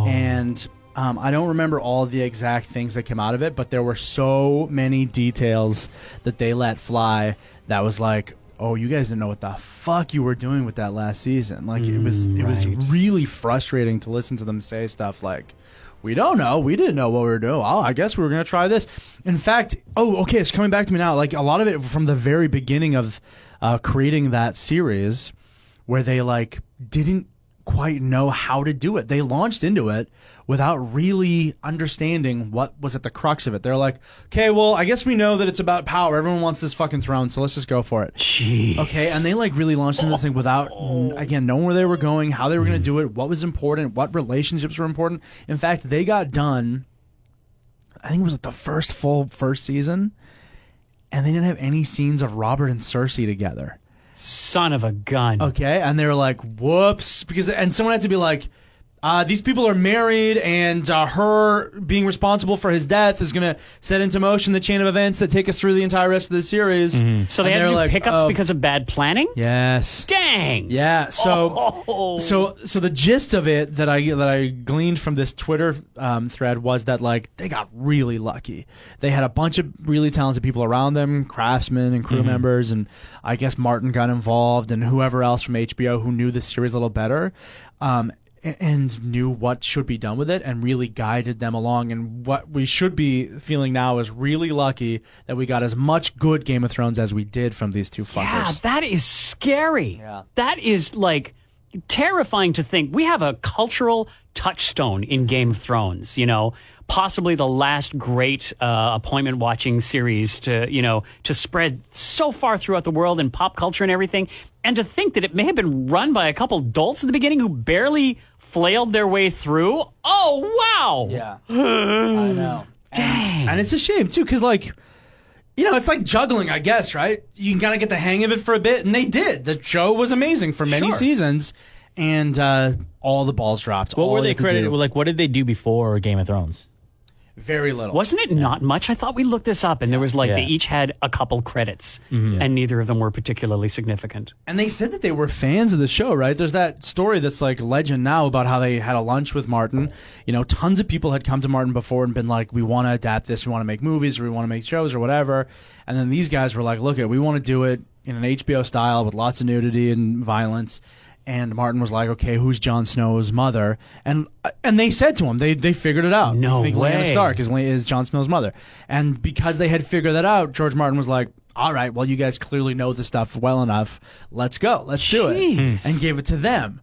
and um, I don't remember all the exact things that came out of it, but there were so many details that they let fly that was like. Oh, you guys didn't know what the fuck you were doing with that last season. Like it was, it was really frustrating to listen to them say stuff like, "We don't know. We didn't know what we were doing. Oh, I guess we were going to try this." In fact, oh, okay, it's coming back to me now. Like a lot of it from the very beginning of uh, creating that series, where they like didn't quite know how to do it. They launched into it without really understanding what was at the crux of it. They're like, "Okay, well, I guess we know that it's about power. Everyone wants this fucking throne, so let's just go for it." Jeez. Okay, and they like really launched into this thing without again knowing where they were going, how they were going to do it, what was important, what relationships were important. In fact, they got done. I think it was like the first full first season, and they didn't have any scenes of Robert and Cersei together. Son of a gun. Okay, and they were like, "Whoops!" Because and someone had to be like, Uh, these people are married, and uh, her being responsible for his death is going to set into motion the chain of events that take us through the entire rest of the series. So they And had new like, pickups oh, because of bad planning. Yes. Dang. Yeah. So, Oh. so, so the gist of it that I that I gleaned from this Twitter um, thread was that like they got really lucky. They had a bunch of really talented people around them, craftsmen and crew members, and I guess Martin got involved and whoever else from HBO who knew the series a little better. Um, a- and knew what should be done with it and really guided them along and what we should be feeling now is really lucky that we got as much good Game of Thrones as we did from these two fuckers. Yeah, that is scary. Yeah. That is like terrifying to think. We have a cultural touchstone in Game of Thrones, you know, possibly the last great uh, appointment watching series to, you know, to spread so far throughout the world and pop culture and everything. And to think that it may have been run by a couple dolts at the beginning who barely flailed their way through. Oh, wow. Yeah, [gasps] I know. Dang. And it's a shame too, because like, you know, it's like juggling, I guess, right? You can kind of get the hang of it for a bit, and they did. The show was amazing for many Sure. seasons, and uh, all the balls dropped. What All were they they credited? do- Like, what did they do before Game of Thrones? Very little. Wasn't it not much? I thought we looked this up and there was like they each had a couple credits mm-hmm. and neither of them were particularly significant. And they said that they were fans of the show, right? There's that story that's like legend now about how they had a lunch with Martin. You know, tons of people had come to Martin before and been like, "We want to adapt this. We want to make movies, or we want to make shows, or whatever." And then these guys were like, "Look, it, we want to do it in an HBO style with lots of nudity and violence." And Martin was like, "Okay, who's Jon Snow's mother?" And and they said to him, they they figured it out. No think Lyanna. Stark is is Jon Snow's mother. And because they had figured that out, George Martin was like, "All right, well, you guys clearly know the stuff well enough. Let's go. Let's do it." And gave it to them.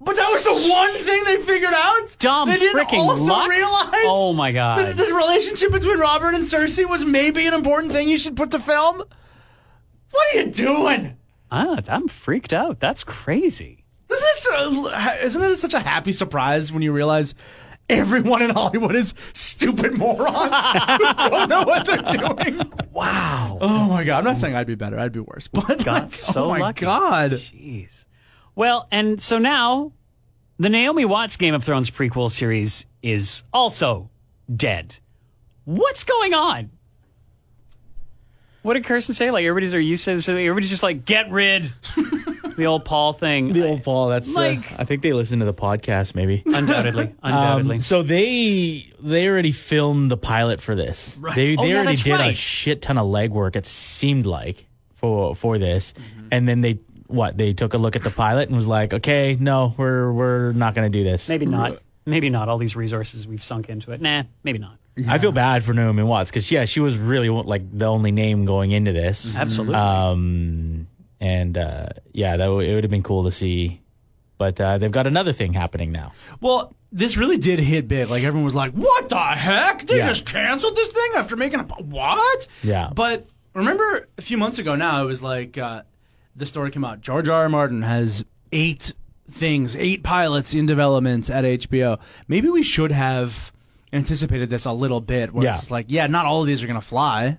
But that was the one thing they figured out. Dumb they didn't freaking also luck. realize. Oh my God. that the relationship between Robert and Cersei was maybe an important thing you should put to film. What are you doing? Ah, I'm freaked out. That's crazy. This is a, isn't it such a happy surprise when you realize everyone in Hollywood is stupid morons [laughs] who don't know what they're doing. Wow. Oh my god! I'm not saying I'd be better. I'd be worse. But got like, so oh my lucky. god! Jeez. Well, and so now the Naomi Watts Game of Thrones prequel series is also dead. What's going on? What did Kirsten say? Like everybody's, or you said, so everybody's just like, get rid. [laughs] the old Pol thing. The old Pol. That's Like- uh, I think they listened to the podcast. Maybe. undoubtedly, [laughs] undoubtedly. Um, so they they already filmed the pilot for this. Right. They Oh, they yeah, already did a shit ton of legwork. It seemed like for for this, Mm-hmm. and then they what they took a look at the pilot and was like, okay, no, we're we're not going to do this. maybe not. Maybe not. All these resources we've sunk into it. Nah, maybe not. I feel bad for Naomi Watts because yeah, she was really like the only name going into this. Absolutely. Um, and uh, yeah, that w- it would have been cool to see, but uh, they've got another thing happening now. Well, this really did hit big. Like everyone was like, "What the heck? They Yeah. just canceled this thing after making a what?" Yeah. But remember, a few months ago now, it was like uh, the story came out. George R. R. Martin has eight things, eight pilots in development at HBO. Maybe we should have anticipated this a little bit. Where Yeah. it's like, yeah, not all of these are gonna fly,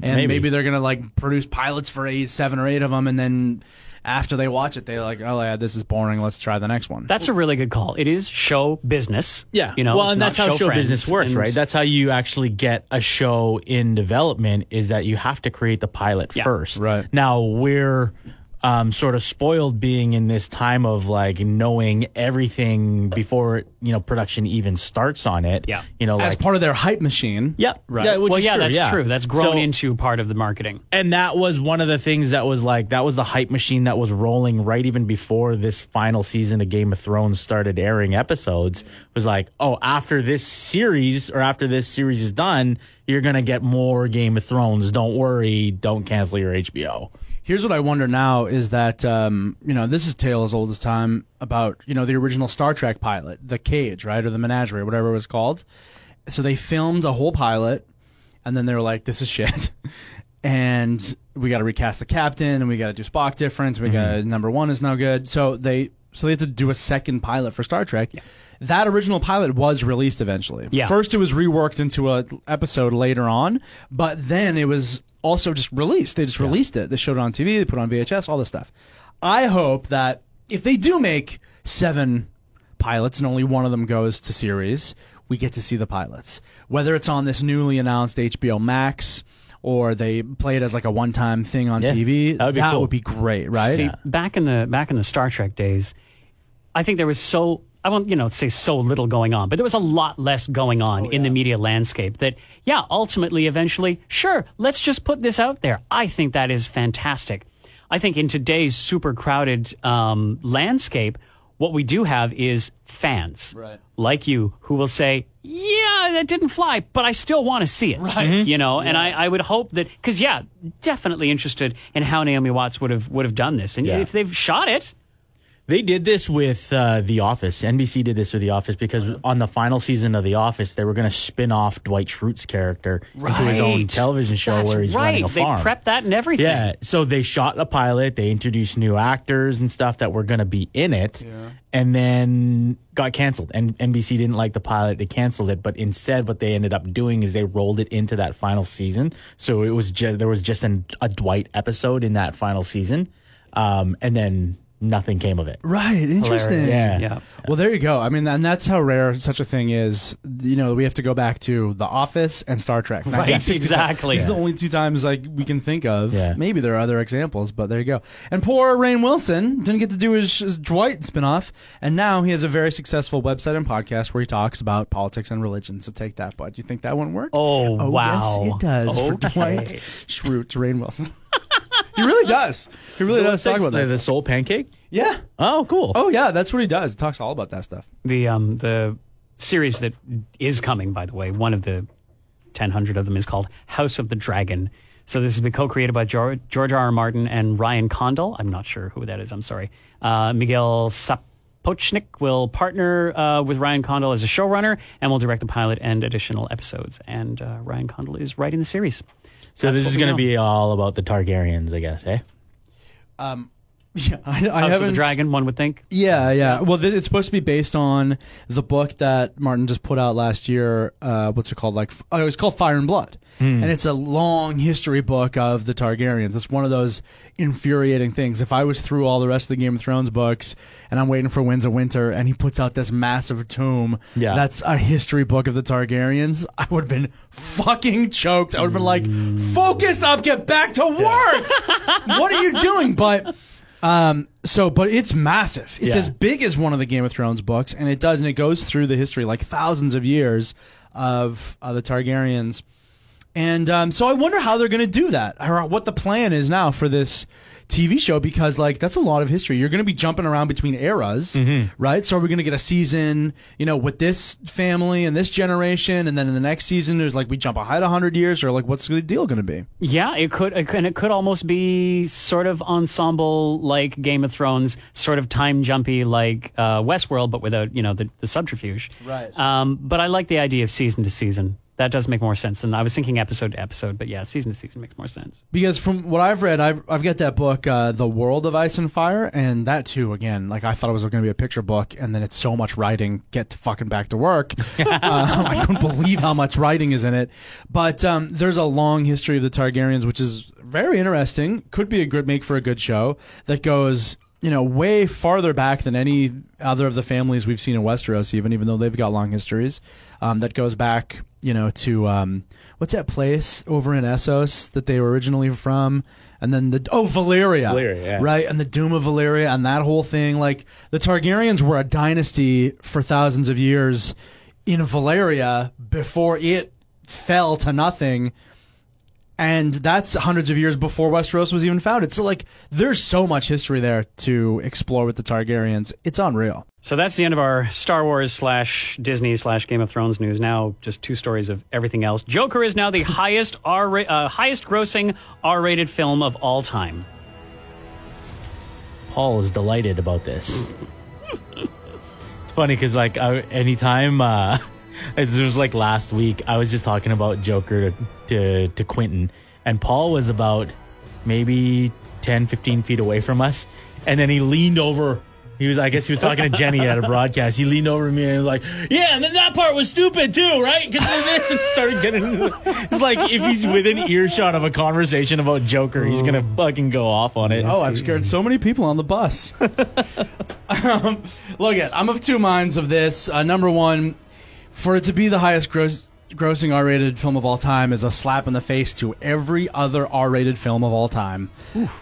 and maybe, Maybe. they're gonna like produce pilots for eight, seven or eight of them, and then. After they watch it, they're like, "Oh yeah, this is boring. Let's try the next one." That's a really good call. It is show business. Yeah, You know, well, it's and not that's how show friends. business works, And- right? That's how you actually get a show in development is that you have to create the pilot Yeah. first. Right. Now we're um, sort of spoiled being in this time of like knowing everything before you know production even starts on it. Yeah. you know, as like part of their hype machine. yeah, Right. Yeah, which well, is yeah, true, that's yeah. true. That's grown So- into part of the marketing. and that was one of the things that was like that was the hype machine that was rolling right even before this final season of Game of Thrones started airing episodes was like oh after this series or after this series is done you're going to get more Game of Thrones don't worry don't cancel your HBO Here's what I wonder now is that um, you know this is tale as old as time about you know the original Star Trek pilot, the Cage, right, or the Menagerie, whatever it was called. So they filmed a whole pilot, and then they were like, "This is shit," [laughs] and we got to recast the captain, and we got to do Spock different. We got number one is no good. So they so they had to do a second pilot for Star Trek. That original pilot was released eventually. Yeah. First, it was reworked into a episode later on, but then it was also just released. They just released it. They showed it on TV. They put it on VHS. All this stuff. I hope that if they do make seven pilots, and only one of them goes to series, we get to see the pilots. Whether it's on this newly announced HBO Max or they play it as like a one-time thing on Yeah, TV, that would be cool. would be great, right? See, back in the back in the Star Trek days, I think there was so I won't you know say so little going on, but there was a lot less going on in the media landscape. That yeah, ultimately, eventually, sure, let's just put this out there. I think that is fantastic. I think in today's super crowded um, landscape, what we do have is fans Right. like you who will say, "Yeah, that didn't fly, but I still want to see it." Right. You know, and I, I would hope that because yeah, definitely interested in how Naomi Watts would have would have done this, and Yeah. if they've shot it, They did this with uh, The Office. NBC did this with The Office because on the final season of The Office, they were going to spin off Dwight Schrute's character into his own television show That's where he's right. running a they farm. prepped that and everything. Yeah, so they shot the pilot. They introduced new actors and stuff that were going to be in it, and then got canceled. And NBC didn't like the pilot; they canceled it. But instead, what they ended up doing is they rolled it into that final season. So it was just there was just an, a Dwight episode in that final season, um, and then nothing came of it. Right, interesting. Hilarious. Yeah. yeah. Well, there you go. I mean, and that's how rare such a thing is. You know, we have to go back to The Office and Star Trek. Right, exactly. These are the only two times like we can think of. Yeah. Maybe there are other examples, but there you go. And poor Rainn Wilson didn't get to do his, his Dwight spinoff, and now he has a very successful website and podcast where he talks about politics and religion. So take that, bud. You think that wouldn't work? Oh, Oh, wow. yes, it does for Dwight Schrute, Rainn Wilson. [laughs] he really [laughs] does. He really does talk about the, that. the SoulPancake. Yeah. Oh, cool. Oh yeah, that's what he does. He talks all about that stuff. The um the series that is coming, by the way, one of the ten hundred of them is called House of the Dragon. So this has been co-created by George, George R. R. Martin and Ryan Condal. I'm not sure who that is. I'm sorry. Uh, Miguel Sapochnik will partner uh, with Ryan Condal as a showrunner and will direct the pilot and additional episodes. And uh, Ryan Condal is writing the series. So That's this is going to be all about the Targaryens, I guess, eh? Yeah, I, I House of the. Dragon, one would think. Yeah, yeah. Well, th- it's supposed to be based on the book that Martin just put out last year. Uh, what's it called? Like, oh, it was called Fire and Blood, and it's a long history book of the Targaryens. It's one of those infuriating things. If I was through all the rest of the Game of Thrones books and I'm waiting for Winds of Winter, and he puts out this massive tome, Yeah. that's a history book of the Targaryens, I would have been fucking choked. I would have been like, "Focus up, get back to work. [laughs] what are you doing?" But. Um, so, but it's massive. It's Yeah. as big as one of the Game of Thrones books, and it does, and it goes through the history, like thousands of years of uh, the Targaryens. And um, so I wonder how they're going to do that, or what the plan is now for this TV show, because like that's a lot of history. You're going to be jumping around between eras, right? So are we going to get a season, you know, with this family and this generation, and then in the next season, there's like we jump ahead hundred years, or like what's the deal going to be? Yeah, it could, it could- and it could almost be sort of ensemble like Game of Thrones, sort of time jumpy like uh, Westworld, but without you know the, the subterfuge. Right. Um, but I like the idea of season to season. That does make more sense than I was thinking episode to episode. But yeah, season to season makes more sense. Because from what I've read, I've, I've got that book, uh, The World of Ice and Fire, and that too, again, like I thought it was going to be a picture book, and then it's so much writing, get to fucking back to work. um, [laughs] I couldn't believe how much writing is in it. But um, there's a long history of the Targaryens, which is very interesting. Could be a good make for a good show that goes. You know, way farther back than any other of the families we've seen in Westeros, even even though they've got long histories. Um, that goes back, you know, to um, what's that place over in Essos that they were originally from, and then the oh Valyria, Valyria, yeah. right, and the Doom of Valyria, and that whole thing. Like the Targaryens were a dynasty for thousands of years in Valyria before it fell to nothing. And that's hundreds of years before Westeros was even founded. So, like, there's so much history there to explore with the Targaryens. It's unreal. So that's the end of our Star Wars slash Disney slash Game of Thrones news. Now just two stories of everything else. Joker is now the [laughs] highest R uh, highest grossing R rated film of all time. Pol is delighted about this. it's funny because like I, anytime uh, [laughs] it was like last week, I was just talking about Joker to, to to Quentin, and Pol was about maybe 10, 15 feet away from us, and then he leaned over. He was, I guess, he was talking to Jenny at a broadcast. He leaned over to me and was like, "Yeah, and then that part was stupid too, right?" Because of this, and started getting. [laughs] It's like if he's within earshot of a conversation about Joker, he's gonna fucking go off on it. Oh, I've scared so many people on the bus. [laughs] Um, look at, I'm of two minds of this. Uh, number one, for it to be the highest gross, grossing R-rated film of all time is a slap in the face to every other R-rated film of all time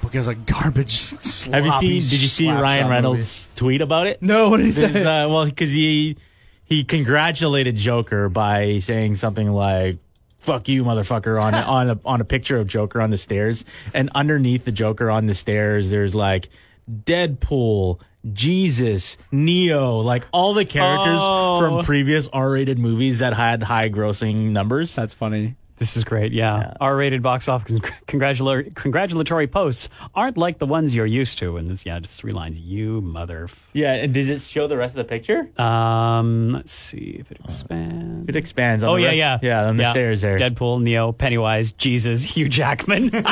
because a garbage. Have you seen? Did you see Ryan Reynolds' tweet about it? No, what did he There's, say? uh, well, because he he congratulated Joker by saying something like "fuck you, motherfucker" on [laughs] on a, on a picture of Joker on the stairs, and underneath the Joker on the stairs, there's like Deadpool. Jesus, Neo, like all the characters Oh. from previous R-rated movies that had high grossing numbers. That's funny. This is great. Yeah. R-rated box office congratulatory, congratulatory posts aren't like the ones you're used to. And this, yeah, just three lines. You mother. f- Yeah, and does it show the rest of the picture? Um, let's see if it expands. It expands. On Oh the yeah, rest- yeah, yeah, on the stairs there. Deadpool, Neo, Pennywise, Jesus, [laughs] Hugh Jackman. That's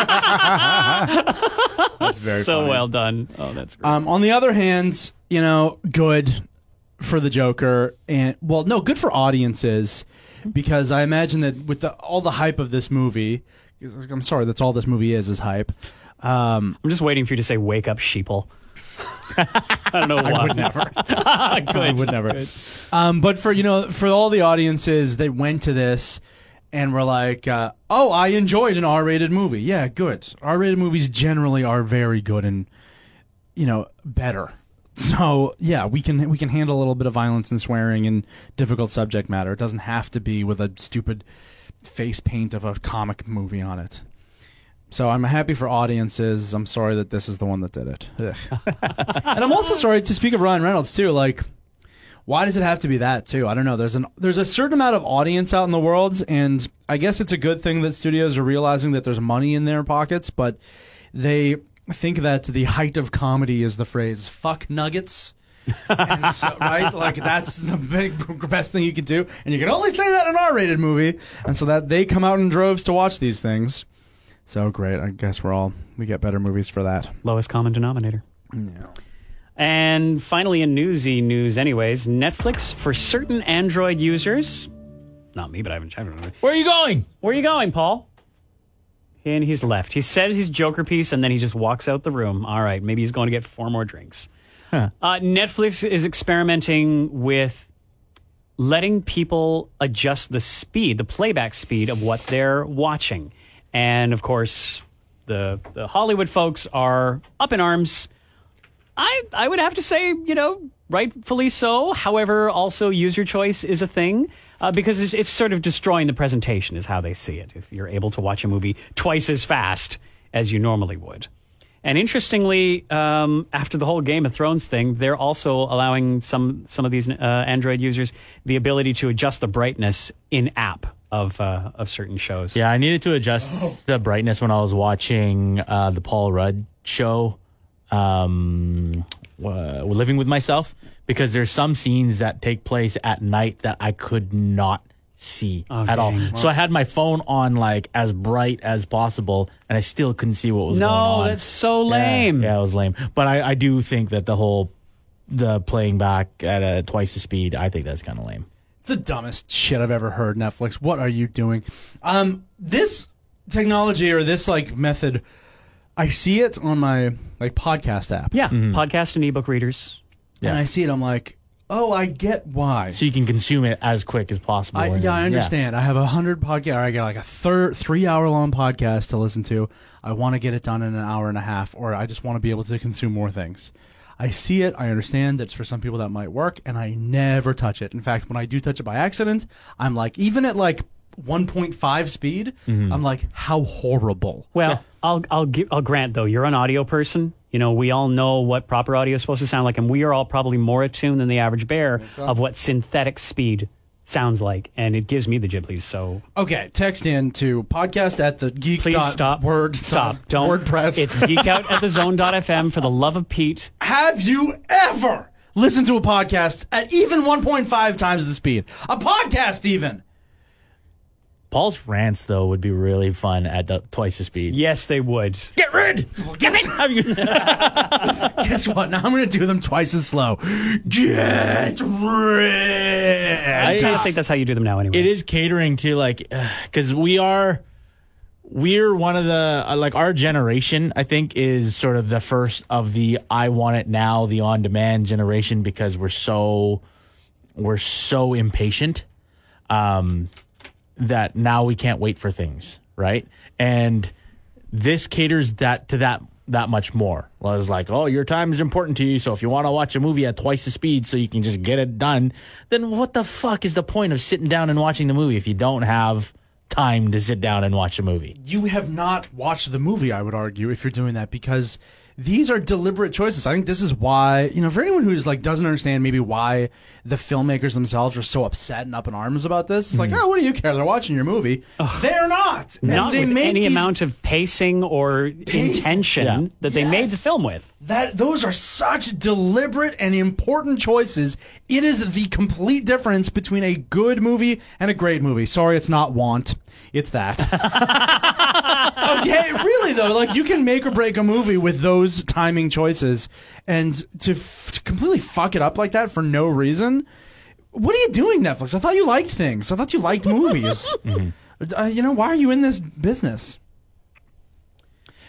[laughs] very so funny. well done. Oh, that's great. Um, on the other hand, you know, good for the Joker, and well, no, good for audiences [laughs] because I imagine that with the, all the hype of this movie, I'm sorry, that's all this movie is is hype. Um, I'm just waiting for you to say "Wake up, sheeple." [laughs] I don't know why. [laughs] I would never. Good. I would never. Um, but for you know, for all the audiences, they went to this and were like, uh, "Oh, I enjoyed an R-rated movie. Yeah, good. R-rated movies generally are very good and you know better. So yeah, we can we can handle a little bit of violence and swearing and difficult subject matter. It doesn't have to be with a stupid face paint of a comic movie on it." So I'm happy for audiences. I'm sorry that this is the one that did it. [laughs] And I'm also sorry to speak of Ryan Reynolds too. Like, why does it have to be that too? I don't know. There's an there's a certain amount of audience out in the world, and I guess it's a good thing that studios are realizing that there's money in their pockets, but they think that the height of comedy is the phrase "fuck nuggets." and so, [laughs] right, like that's the big best thing you can do, and you can only say that in an R-rated movie, and so that they come out in droves to watch these things. So great! I guess we're all we get better movies for that. Lowest common denominator. And finally, in newsy news, anyways, Netflix for certain Android users. Not me, but I haven't. I don't know. Where are you going? Where are you going, Pol? And he's left. He says his Joker piece, and then he just walks out the room. All right, maybe he's going to get four more drinks. Uh, Netflix is experimenting with letting people adjust the speed, the playback speed of what they're watching. And of course, the the Hollywood folks are up in arms. I I would have to say, you know, rightfully so. However, also user choice is a thing uh, because it's, it's sort of destroying the presentation, is how they see it. If you're able to watch a movie twice as fast as you normally would. And interestingly, um, after the whole Game of Thrones thing, they're also allowing some some of these uh, Android users the ability to adjust the brightness in app of uh, of certain shows. Yeah, I needed to adjust the brightness when I was watching uh, the Paul Rudd show, um, uh, Living with Myself, because there's some scenes that take place at night that I could not see Oh, at all. dang. So I had my phone on like as bright as possible, and I still couldn't see what was No, going on. No, that's so lame. Yeah, it was lame. But I, I do think that the whole the playing back at a twice the speed, I think that's kind of lame. It's the dumbest shit I've ever heard. Netflix, what are you doing? Um, this technology or this like method, I see it on my like podcast app. Yeah, podcast and ebook readers. And I see it. I'm like, oh, I get why. So you can consume it as quick as possible. I, and- yeah, I understand. I have a hundred podcast, or I got like a third, three hour long podcast to listen to. I want to get it done in an hour and a half, or I just want to be able to consume more things. I see it. I understand that for some people that might work, and I never touch it. In fact, when I do touch it by accident, I'm like, even at like 1.5 speed, mm-hmm. I'm like, how horrible. Well, I'll I'll give I'll grant though you're an audio person. You know, we all know what proper audio is supposed to sound like, and we are all probably more attuned than the average bear of what synthetic speed sounds like, and it gives me the ghiblis. So Okay, text in to podcast at the geek. please dot stop. Word Stop. Don't. WordPress. It's geek out at the zone.fm for the love of Pete. Have you ever listened to a podcast at even 1.5 times the speed? A podcast, even. Pol's rants though would be really fun at the, twice the speed. Yes, they would. Get rid. Get rid. [laughs] Guess what? Now I'm going to do them twice as slow. Get rid. I don't think that's how you do them now. Anyway, it is catering to like [sighs] because we are we're one of the uh, like our generation i think is sort of the first of the i want it now the on demand generation because we're so we're so impatient um that now we can't wait for things right? And this caters that to that that much more. Well it's like oh your time is important to you so if you want to watch a movie at twice the speed so you can just get it done then what the fuck is the point of sitting down and watching the movie if you don't have time to sit down and watch a movie? You have not watched the movie, I would argue, if you're doing that, because these are deliberate choices. I think this is why, you know, for anyone who's like doesn't understand maybe why the filmmakers themselves are so upset and up in arms about this, it's like, hmm. oh, what do you care? They're watching your movie. They're not. And Not they with make any amount of pacing or intention Yeah. that they made the film with. That those are such deliberate and important choices. It is the complete difference between a good movie and a great movie. Sorry, it's not want. It's that. [laughs] okay, really though, like you can make or break a movie with those timing choices, and to, f- to completely fuck it up like that for no reason. What are you doing, Netflix? I thought you liked things. I thought you liked movies. [laughs] uh, you know, why are you in this business?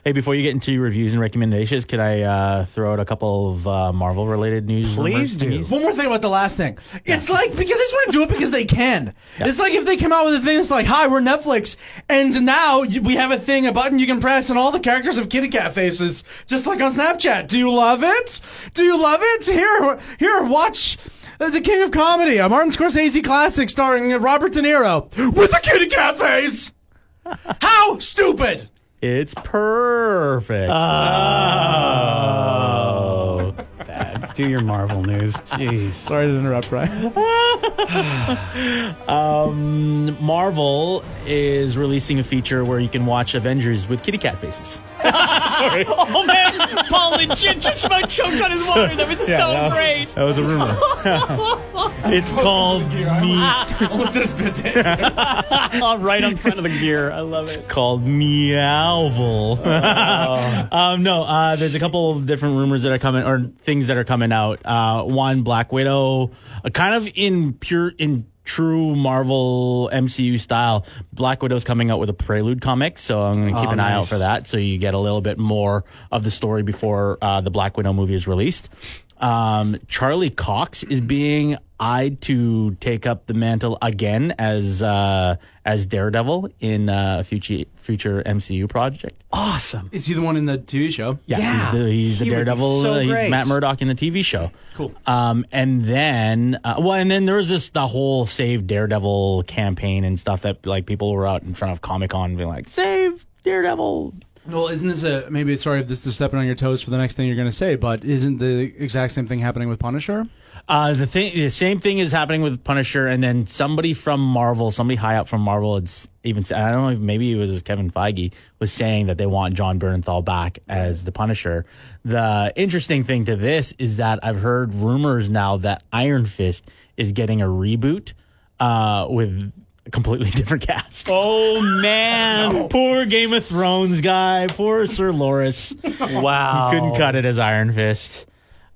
Hey, before you get into your reviews and recommendations, could I uh, throw out a couple of uh, Marvel related news? Please do. Denise? One more thing about the last thing. It's like because they just want to do it because they can. It's like if they come out with a thing that's like, "Hi, we're Netflix," and now you- we have a thing, a button you can press, and all the characters have kitty cat faces, just like on Snapchat. Do you love it? Do you love it? Here, here, watch. uh, The King of Comedy, a Martin Scorsese classic starring uh, Robert De Niro with a kitty cat face. [laughs] How stupid! It's perfect. Oh, bad. Do your Marvel news. Jeez. Sorry to interrupt, Bryan. [laughs] Um, Marvel is releasing a feature where you can watch Avengers with kitty cat faces. [laughs] Sorry. [laughs] Oh man, Pol legit just about choked on his water. That was so that- great. That was a rumor. [laughs] it's called me. Almost did a spit take. Oh, right on front of the gear. I love it. It's called Meowville. [laughs] um, no, uh, there's a couple of different rumors that are coming, or things that are coming out. Uh, one, Black Widow, uh, kind of in pure, in true Marvel MCU style. Black Widow's coming out with a Prelude comic, so I'm going to keep Oh, an eye out for that. So you get a little bit more of the story before uh, the Black Widow movie is released. Um, Charlie Cox is being eyed to take up the mantle again as uh, as Daredevil in uh, a future future MCU project. Awesome. Is he the one in the TV show? Yeah. he's the, he's the He Daredevil. so uh, he's. Matt Murdock in the TV show. Cool. Um, and then, uh, well, and then there was this the whole Save Daredevil campaign and stuff that like people were out in front of Comic Con being like, "Save Daredevil." Well, isn't this a maybe? Sorry if this is stepping on your toes for the next thing you're going to say, but isn't the exact same thing happening with Punisher? Uh, the thing, the same thing is happening with Punisher, and then somebody from Marvel, somebody high up from Marvel, had even said, I don't know, if maybe it was Kevin Feige was saying that they want Jon Bernthal back as the Punisher. The interesting thing to this is that I've heard rumors now that Iron Fist is getting a reboot, uh, with a completely [laughs] different cast. Oh man. [laughs] Poor Game of Thrones guy, poor Sir Loras. Wow. Couldn't cut it as Iron Fist.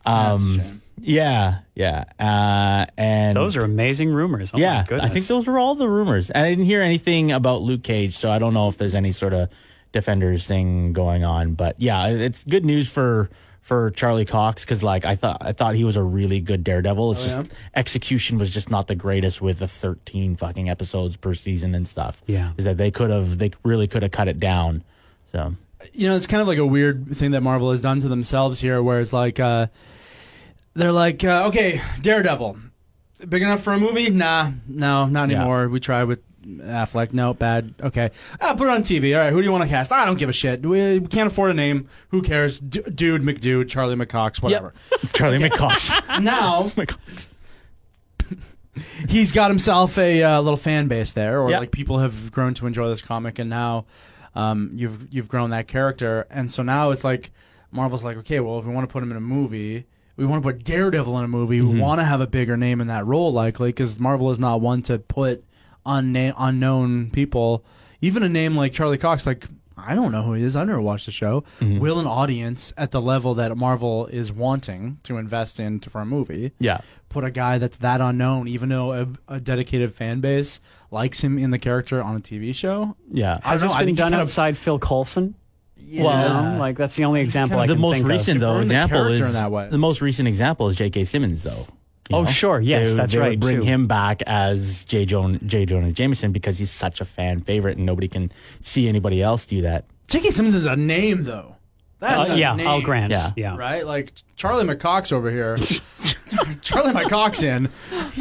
Um, yeah, yeah, uh, and Those are amazing rumors. Oh, my yeah, goodness. I think those were all the rumors. And I didn't hear anything about Luke Cage, so I don't know if there's any sort of defenders thing going on. But yeah, it's good news for for Charlie Cox because like I thought I thought he was a really good Daredevil. It's just execution was just not the greatest with the 13 fucking episodes per season and stuff. Yeah. is that they could have they really could have cut it down. So You know, it's kind of like a weird thing that Marvel has done to themselves here, where it's like uh, they're like, uh, okay, Daredevil, big enough for a movie? Nah, no, not anymore. We tried with Affleck, no, bad. Okay, ah, put it on TV. All right, who do you want to cast? I don't give a shit. We, we can't afford a name. Who cares? D- dude, McDude, Charlie McCox, whatever. [laughs] Charlie McCox. [laughs] [laughs] Now McCox. he's got himself a uh, little fan base there, or Yep. like people have grown to enjoy this comic, and now um, you've you've grown that character, and so now it's like Marvel's like, okay, well, if we want to put him in a movie, we want to put Daredevil in a movie. We want to have a bigger name in that role, likely, because Marvel is not one to put unna- unknown people, even a name like Charlie Cox. Like, I don't know who he is. I never watched the show. Mm-hmm. Will an audience at the level that Marvel is wanting to invest in to, for a movie Yeah. put a guy that's that unknown, even though a, a dedicated fan base likes him in the character on a TV show? Yeah. I Has don't this know. I been think he done kind of- outside Phil Coulson? Yeah. Well, like that's the only example kind I of the can most think of. recent though Confirm the example is in that way. the most recent example is J.K. Simmons though. you Oh, sure. Yes, They- that's they would right, Bring too. him back as J. Jonah, J. Jonah Jameson because he's such a fan favorite and nobody can see anybody else do that. J.K. Simmons is a name, though. That's Uh, a yeah, name, I'll grant. Yeah. Yeah. Right? Like Charlie McCox over here. [laughs] Charlie McCox in.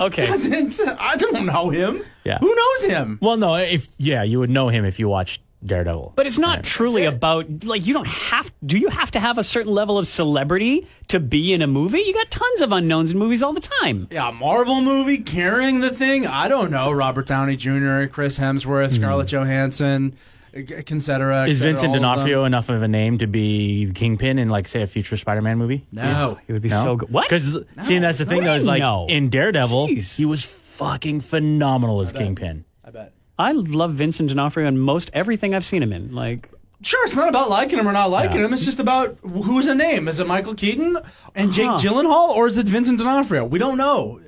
Okay. doesn't. I don't know him. Yeah. Who knows him? Well, no, if yeah, you would know him if you watched Daredevil. But it's not truly it. about like you don't have. Do you have to have a certain level of celebrity to be in a movie? You got tons of unknowns in movies all the time. Yeah, Marvel movie carrying the thing. I don't know. Robert Downey Jr., Chris Hemsworth, Scarlett Johansson, etc. Hmm. is Vincent all of. D'Onofrio enough of a name to be Kingpin in like say a future Spider-Man movie? No. It would be so good. What? Because seeing that's the thing though is like No. in Daredevil, Jeez. he was fucking phenomenal as Kingpin. I bet. I love Vincent D'Onofrio in most everything I've seen him in. Like Sure, it's not about liking him or not liking him. It's just about who's a name. Is it Michael Keaton and Jake Huh. Gyllenhaal, or is it Vincent D'Onofrio? We don't know.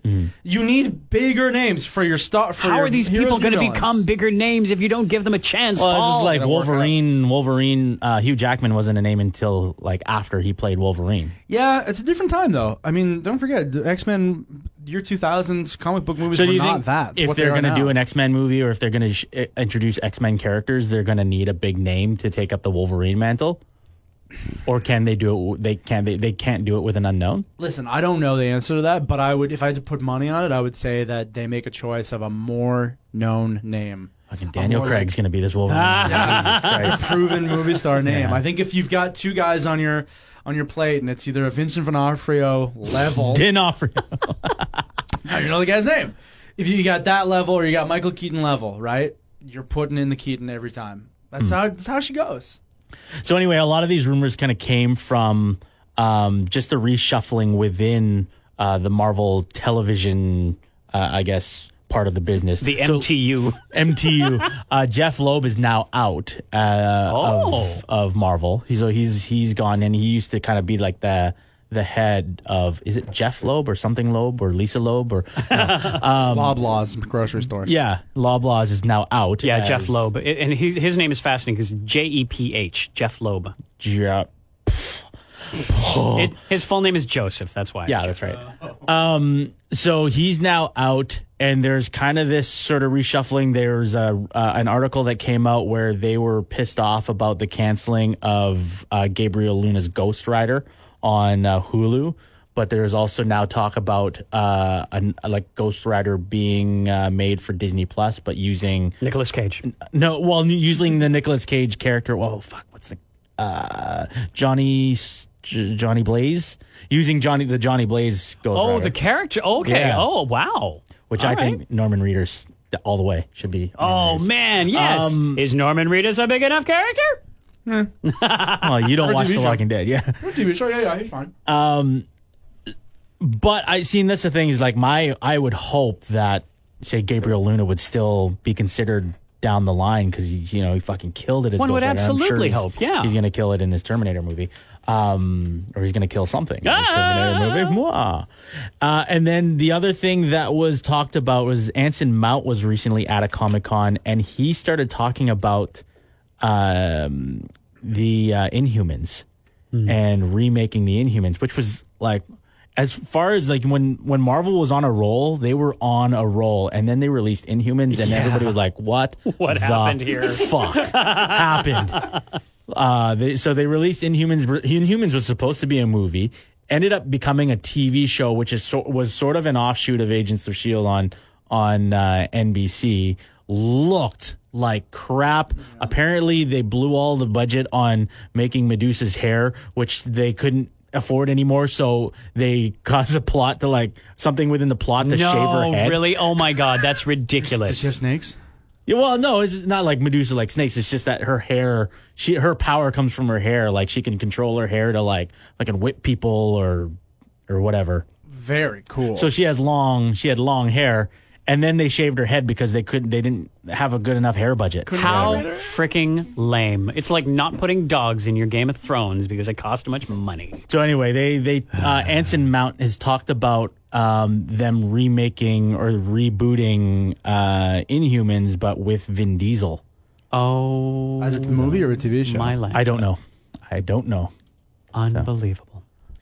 You need bigger names for your star. For how your are these heroes people and going to villains. become bigger names if you don't give them a chance? Well, it's Pol? just like It'll work out. Wolverine. Wolverine. Uh, Hugh Jackman wasn't a name until like after he played Wolverine. Yeah, it's a different time though. I mean, don't forget X Men year two thousand comic book movies So were do you not think that. if they're they going to do an X Men movie or if they're going to sh- eh, introduce X Men characters, they're going to need a big name to take up the Wolverine mantle? Or can they do it? They can. They, they can't do it with an unknown. Listen, I don't know the answer to that, but I would, if I had to put money on it, I would say that they make a choice of a more known name. Fucking Daniel more Craig's going to be this Wolverine. [laughs] Jesus [laughs] Christ. proven movie star name. Yeah. I think if you've got two guys on your on your plate and it's either a Vincent D'Onofrio level, D'Onofrio. I don't know the guy's name. If you got that level or you got Michael Keaton level, right? You're putting in the Keaton every time. That's how that's how she goes. So anyway, a lot of these rumors kind of came from um, just the reshuffling within uh, the Marvel television, uh, I guess, part of the business. the So- MTU. [laughs] MTU. uh, Jeph Loeb is now out uh, Oh. of, of Marvel. He's so he's he's gone, and he used to kind of be like the the head of is it Jeph Loeb or something Loeb or Lisa Loeb or [laughs] Loblaws grocery store. yeah, Loblaws is now out. Yeah, as Jeph Loeb, and his, his name is fascinating because J E P H, Jeph Loeb. Je- It, his full name is Joseph. That's why. Yeah, that's right. Um, so he's now out, and there's kind of this sort of reshuffling. There's a uh, an article that came out where they were pissed off about the canceling of uh, Gabriel Luna's Ghost Rider on uh, Hulu. But there's also now talk about uh, an, like Ghost Rider being uh, made for Disney Plus, but using Nicolas Cage. no, well, using the Nicolas Cage character. Whoa, fuck, what's the uh, Johnny S- J- Johnny Blaze using Johnny the Johnny Blaze Ghost Oh, Rider, the character. Okay. Yeah. Oh, wow. which All I right. think Norman Reedus all the way should be. Oh Reedus. man, yes. Um, is Norman Reedus a big enough character? Well, you don't watch TV The show. Walking Dead, yeah. TV show. Yeah, yeah, he's fine. Um, But I seen that's the thing is like my I would hope that say Gabriel Luna would still be considered down the line because you know he fucking killed it. As One would Ghost I'm absolutely he's- hope, yeah. he's gonna kill it in this Terminator movie, um, or he's gonna kill something Ah! Terminator movie. Mwah. Uh, and then the other thing that was talked about was Anson Mount was recently at a Comic Con and he started talking about um, the uh, Inhumans and remaking the Inhumans, which was like as far as like when when Marvel was on a roll, they were on a roll, and then they released Inhumans, and everybody was like, "What? [laughs] What happened here?" Fuck happened." [laughs] Uh, they, so they released Inhumans. Inhumans was supposed to be a movie, ended up becoming a TV show, which is so, was sort of an offshoot of Agents of Shield on on uh, NBC. Looked like crap. Apparently, they blew all the budget on making Medusa's hair, which they couldn't afford anymore. So they cause a plot to like something within the plot to no, shave her head. really? Oh my God, that's [laughs] Does she have ridiculous. snakes? Yeah, well, no, it's not like Medusa like snakes. It's just that her hair, she her power comes from her hair. Like she can control her hair to like like whip people or or whatever. Very cool. So she has long she had long hair, and then they shaved her head because they couldn't they didn't have a good enough hair budget. How freaking lame! It's like not putting dogs in your Game of Thrones because it cost too much money. So anyway, they they uh, [sighs] Anson Mount has talked about um, them remaking or rebooting uh, Inhumans, but with Vin Diesel. Oh, As a movie or a TV show? my land! I don't know. I don't know. Unbelievable.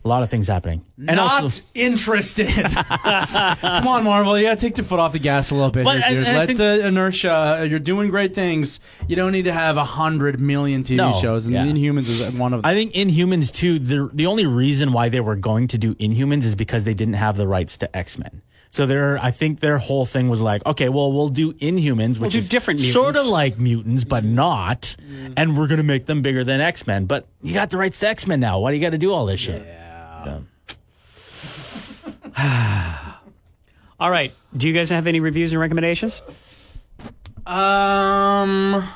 A lot of things happening. And Not also, interested. [laughs] Come on, Marvel. Yeah, take your foot off the gas a little bit. But here, dude. Let think- the inertia. Uh, you're doing great things. You don't need to have a hundred million TV No, shows, and yeah. Inhumans is one of them. I think Inhumans too. The the only reason why they were going to do Inhumans is because they didn't have the rights to X Men. So their, I think their whole thing was like, okay, well, we'll do Inhumans, which do is different sort of like mutants, but not, and we're gonna make them bigger than X Men. But you got the rights to X Men now. Why do you got to do all this shit? So- [sighs] All right. Do you guys have any reviews and recommendations? um,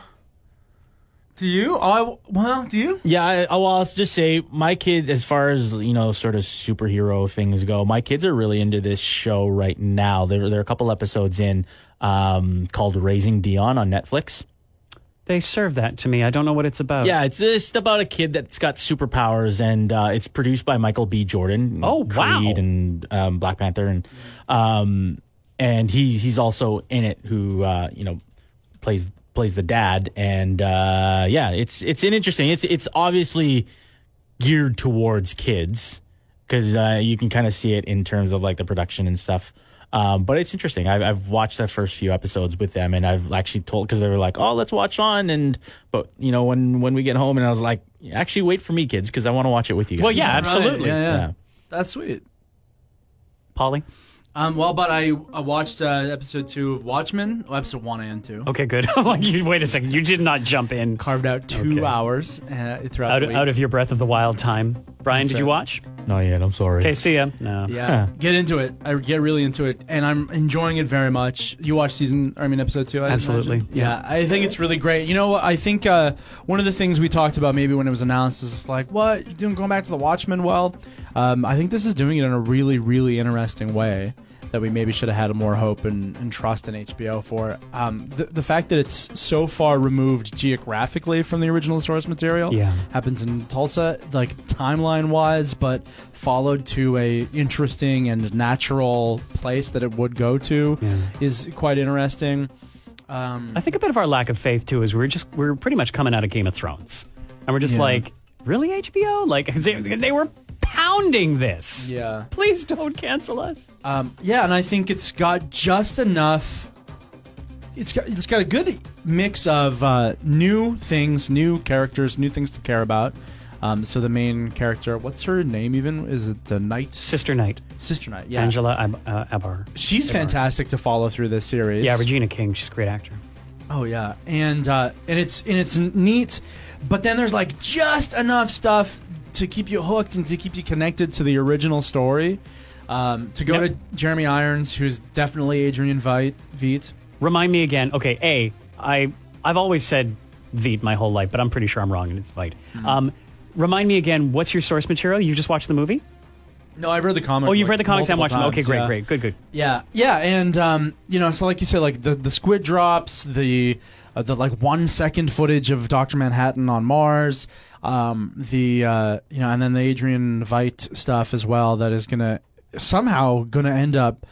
do you? I well, do you? Yeah, I, well, I'll just say my kids, as far as you know, sort of superhero things go, my kids are really into this show right now. There, there are a couple episodes in um, called Raising Dion on Netflix. They serve that to me. I don't know what it's about. Yeah, it's just about a kid that's got superpowers, and uh, it's produced by Michael B. Jordan. Oh, Creed wow. and um, Black Panther, and um, and he he's also in it. Who uh, you know plays plays the dad, and uh, yeah, it's it's an interesting. It's it's obviously geared towards kids because uh, you can kind of see it in terms of like the production and stuff. Um, but it's interesting. I've, I've watched the first few episodes with them, and I've actually told because they were like, "Oh, let's watch on." And but you know, when when we get home, and I was like, "Actually, wait for me, kids, because I want to watch it with you." Guys. Well, yeah, absolutely. Yeah, yeah. Yeah. That's sweet. Polly? Um, well, but I, I watched uh, episode two of Watchmen, well, episode one and two. Okay, good. [laughs] Like, you, wait a second. You did not jump in Carved out two Okay. hours uh, throughout out, the week. out of your breath of the wild time. Bryan, did you watch? Not yet. I'm sorry. Okay, see ya. No. yeah, get into it. I get really into it, and I'm enjoying it very much. You watched season, I mean, episode two. I Absolutely, imagine? Yeah, I think it's really great. You know. I think uh, one of the things we talked about maybe when it was announced is just like, what you doing going back to the Watchmen? Well, um, I think this is doing it in a really, really interesting way. That we maybe should have had more hope and, and trust in HBO for. Um, the, the fact that it's so far removed geographically from the original source material Yeah. happens in Tulsa, like timeline wise, but followed to a interesting and natural place that it would go to Yeah. is quite interesting. Um, I think a bit of our lack of faith too is we're just we're pretty much coming out of Game of Thrones, and we're just Yeah. like, really HBO? Like [laughs] they, they were pounding this. yeah, Please don't cancel us. um, yeah, and I think it's got just enough. It's got it's got a good mix of uh, new things, new characters, new things to care about. Um, so the main character, what's her name? Even is it uh, Night, Sister Night, Sister Night? Yeah, Angela Ab- uh, Abar. She's fantastic to follow through this series. Yeah, Regina King. She's a great actor. Oh yeah, and uh, and it's and it's neat, but then there's like just enough stuff to keep you hooked and to keep you connected to the original story. Um, to go Yep. to Jeremy Irons, who's definitely Adrian. Veidt. Remind me again. Okay, A, I I've always said Veet my whole life, but I'm pretty sure I'm wrong and it's Vite. Hmm. Um, remind me again. What's your source material? You just watched the movie? No, I've read the comic. Oh, you've like, read the comics and watched multiple them. Okay, great, yeah. great, good, good. Yeah, yeah, and um, you know, so like you said, like the the squid drops, the uh, the like one second footage of Doctor Manhattan on Mars, um, the uh, you know, and then the Adrian Veidt stuff as well. That is gonna somehow gonna end up.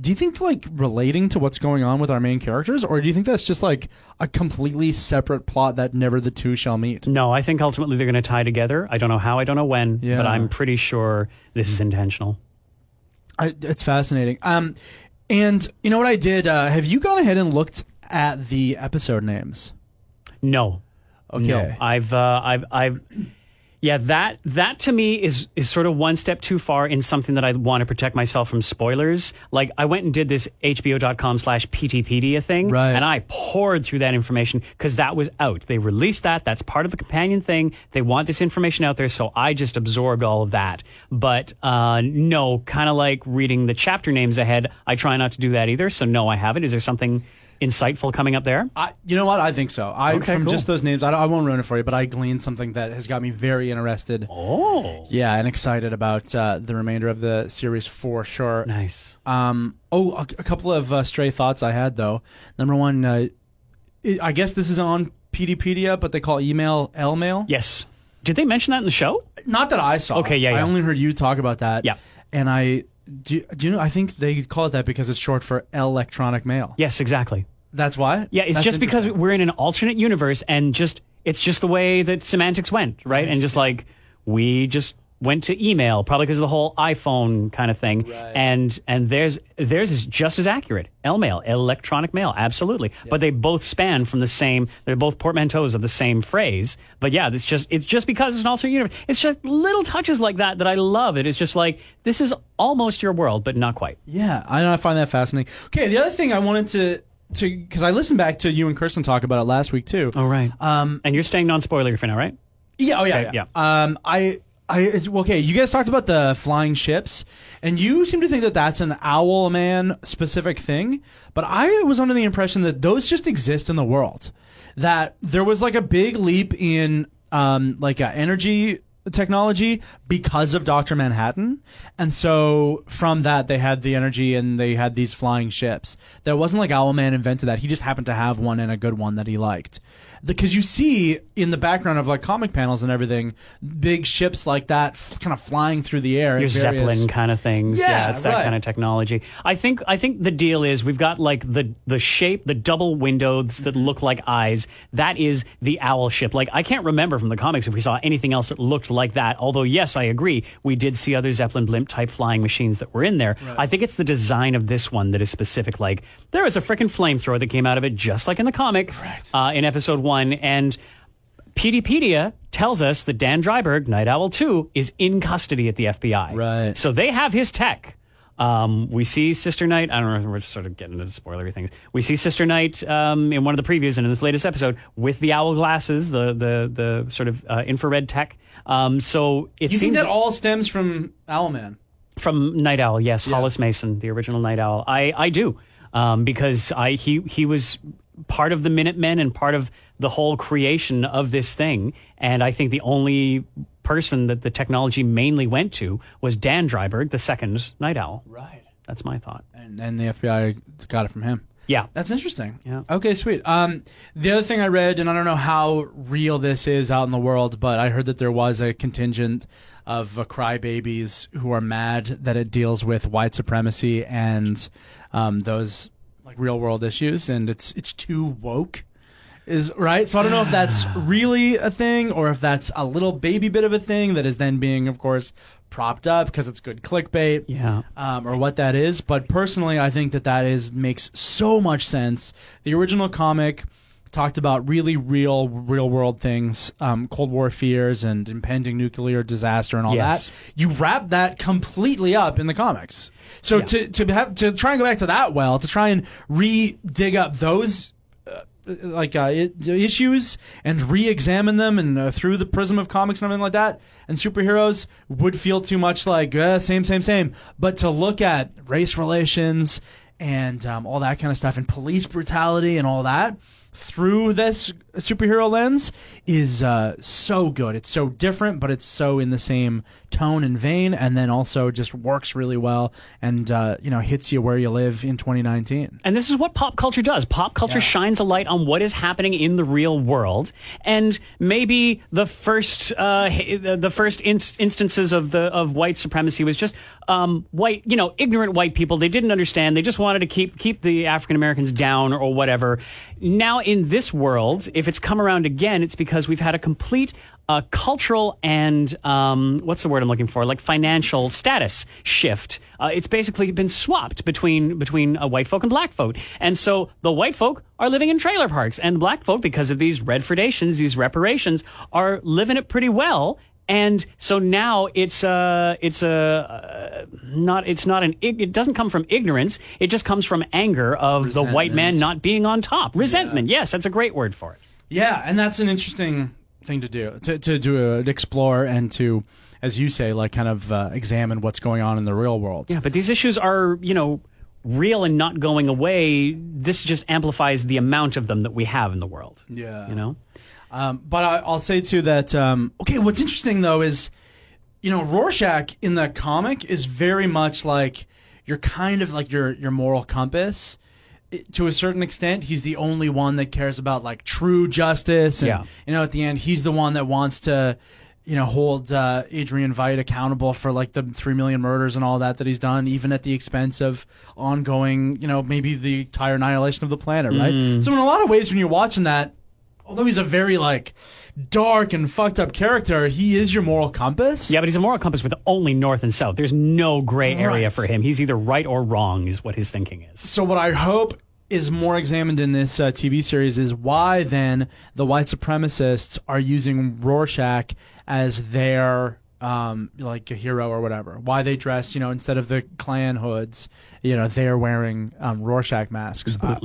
Do you think like relating to what's going on with our main characters, or do you think that's just like a completely separate plot that never the two shall meet? No, I think ultimately they're going to tie together. I don't know how, I don't know when, Yeah. but I'm pretty sure this is intentional. I, it's fascinating. Um, and you know what I did? Uh, have you gone ahead and looked at the episode names? No. Okay. No. I've uh, I've I've yeah, that that to me is is sort of one step too far in something that I want to protect myself from spoilers. Like I went and did this HBO.com slash Peteypedia thing, Right. and I poured through that information because that was out. They released that. That's part of the companion thing. They want this information out there, so I just absorbed all of that. But uh, no, kind of like reading the chapter names ahead. I try not to do that either. So no, I haven't. Is there something insightful coming up there? I, you know what? I think so. I Okay, from cool. just those names, I, I won't ruin it for you, but I gleaned something that has got me very interested. Oh, Yeah, and excited about uh, the remainder of the series for sure. nice. Um, oh, a, a couple of uh, stray thoughts I had though. Number one, uh, I I guess this is on Peteypedia, but they call email L mail. Yes. Did they mention that in the show? Not that I saw. Okay, yeah, I only heard you talk about that. Yeah. and I do. Do you know? I think they call it that because it's short for electronic mail. Yes, exactly. That's why. Yeah, it's That's just because we're in an alternate universe and just it's just the way that semantics went, right? And just like we just went to email probably because of the whole iPhone kind of thing. And and theirs theirs is just as accurate. L mail, electronic mail, absolutely. But they both span from the same they're both portmanteaus of the same phrase. But yeah, it's just it's just because it's an alternate universe. It's just little touches like that that I love. It is just like this is almost your world, but not quite. Yeah, I, I find that fascinating. Okay, the other thing I wanted to to because I listened back to you and Kirsten talk about it last week too. All right. Um, and you're staying non spoiler for now, right? Yeah, oh yeah, Okay, yeah. Um, I, I, okay. You guys talked about the flying ships, and you seem to think that that's an owl man specific thing, but I was under the impression that those just exist in the world. That there was like a big leap in, um, like uh, energy technology because of Doctor Manhattan, and so from that they had the energy and they had these flying ships. That wasn't like Owlman invented that; he just happened to have one and a good one that he liked. Because you see in the background of like comic panels and everything, big ships like that f- kind of flying through the air. your various- zeppelin kind of things. Yeah, it's that right. kind of technology. I think I think the deal is we've got like the the shape, the double windows that look like eyes. That is the owl ship. Like I can't remember from the comics if we saw anything else that looked like that. Although yes, I agree, we did see other zeppelin blimp type flying machines that were in there. I think it's the design of this one that is specific. Like there was a freaking flamethrower that came out of it, just like in the comic uh, in episode one, and. Peteypedia tells us that Dan Dreiberg, Night Owl 2, is in custody at the FBI. Right. So they have his tech. Um, we see Sister Night. I don't know. We're just sort of getting into the spoilery things. We see Sister Night um, in one of the previews and in this latest episode with the owl glasses, the the the sort of uh, infrared tech. Um, so it You seems think that all stems from Owlman? from Night Owl, yes, Hollis Mason, the original Night Owl. I, I do um, because I he he was part of the Minutemen and part of the whole creation of this thing. And I think the only person that the technology mainly went to was Dan Dreiberg, the second Night Owl. Right. That's my thought. And, and the FBI got it from him. Yeah. That's interesting. Yeah. Okay, sweet. Um, the other thing I read, and I don't know how real this is out in the world, but I heard that there was a contingent of uh, crybabies who are mad that it deals with white supremacy and um, those like real world issues, and it's it's too woke. Is right. So I don't know if that's [sighs] really a thing or if that's a little baby bit of a thing that is then being, of course, propped up because it's good clickbait Yeah. um, or what that is. But personally, I think that that is makes so much sense. The original comic talked about really real, real world things, um, Cold War fears and impending nuclear disaster and all Yes. that. You wrap that completely up in the comics. So to to have to try and go back to that well, to try and re dig up those like uh, i- issues and re-examine them and uh, through the prism of comics and everything like that and superheroes would feel too much like uh, same same same. But to look at race relations and um, all that kind of stuff and police brutality and all that through this superhero lens is uh, so good it's so different but it's so in the same tone and vein and then also just works really well and uh, you know hits you where you live in 2019 And this is what pop culture does. Pop culture shines a light on what is happening in the real world, and maybe the first uh, the the first inst- instances of the of white supremacy was just um, white, you know, ignorant white people. They didn't understand. They just wanted to keep keep the African Americans down or whatever. Now in this world, if it's come around again, it's because we've had a complete uh, cultural and um, what's the word I'm looking for? Like financial status shift. Uh, it's basically been swapped between between uh, white folk and black folk, and so the white folk are living in trailer parks, and black folk, because of these redfordations, these reparations, are living it pretty well. And so now it's uh it's a uh, not it's not an it doesn't come from ignorance. It just comes from anger of the white man not being on top. Resentment. Yes that's a great word for it Yeah, and that's an interesting thing to do to to, to uh, explore and to, as you say, like kind of uh, examine what's going on in the real world. Yeah, but these issues are, you know, real and not going away, this just amplifies the amount of them that we have in the world. Yeah. You know? Um, but I, I'll say too that um, okay. What's interesting though is, you know, Rorschach in the comic is very much like you're kind of like your your moral compass. To a certain extent, he's the only one that cares about like true justice. And, Yeah. You know, at the end, he's the one that wants to, you know, hold uh, Adrian Veidt accountable for like the three million murders and all that that he's done, even at the expense of ongoing, you know, maybe the entire annihilation of the planet, right? So in a lot of ways, when you're watching that, although he's a very like dark and fucked up character, he is your moral compass. Yeah, but he's a moral compass with only north and south. There's no gray area Right. for him. He's either right or wrong, is what his thinking is. So what I hope is more examined in this uh, TV series is why then the white supremacists are using Rorschach as their um, like a hero or whatever. Why they dress, you know, instead of the Klan hoods, you know, they're wearing um, Rorschach masks. Uh,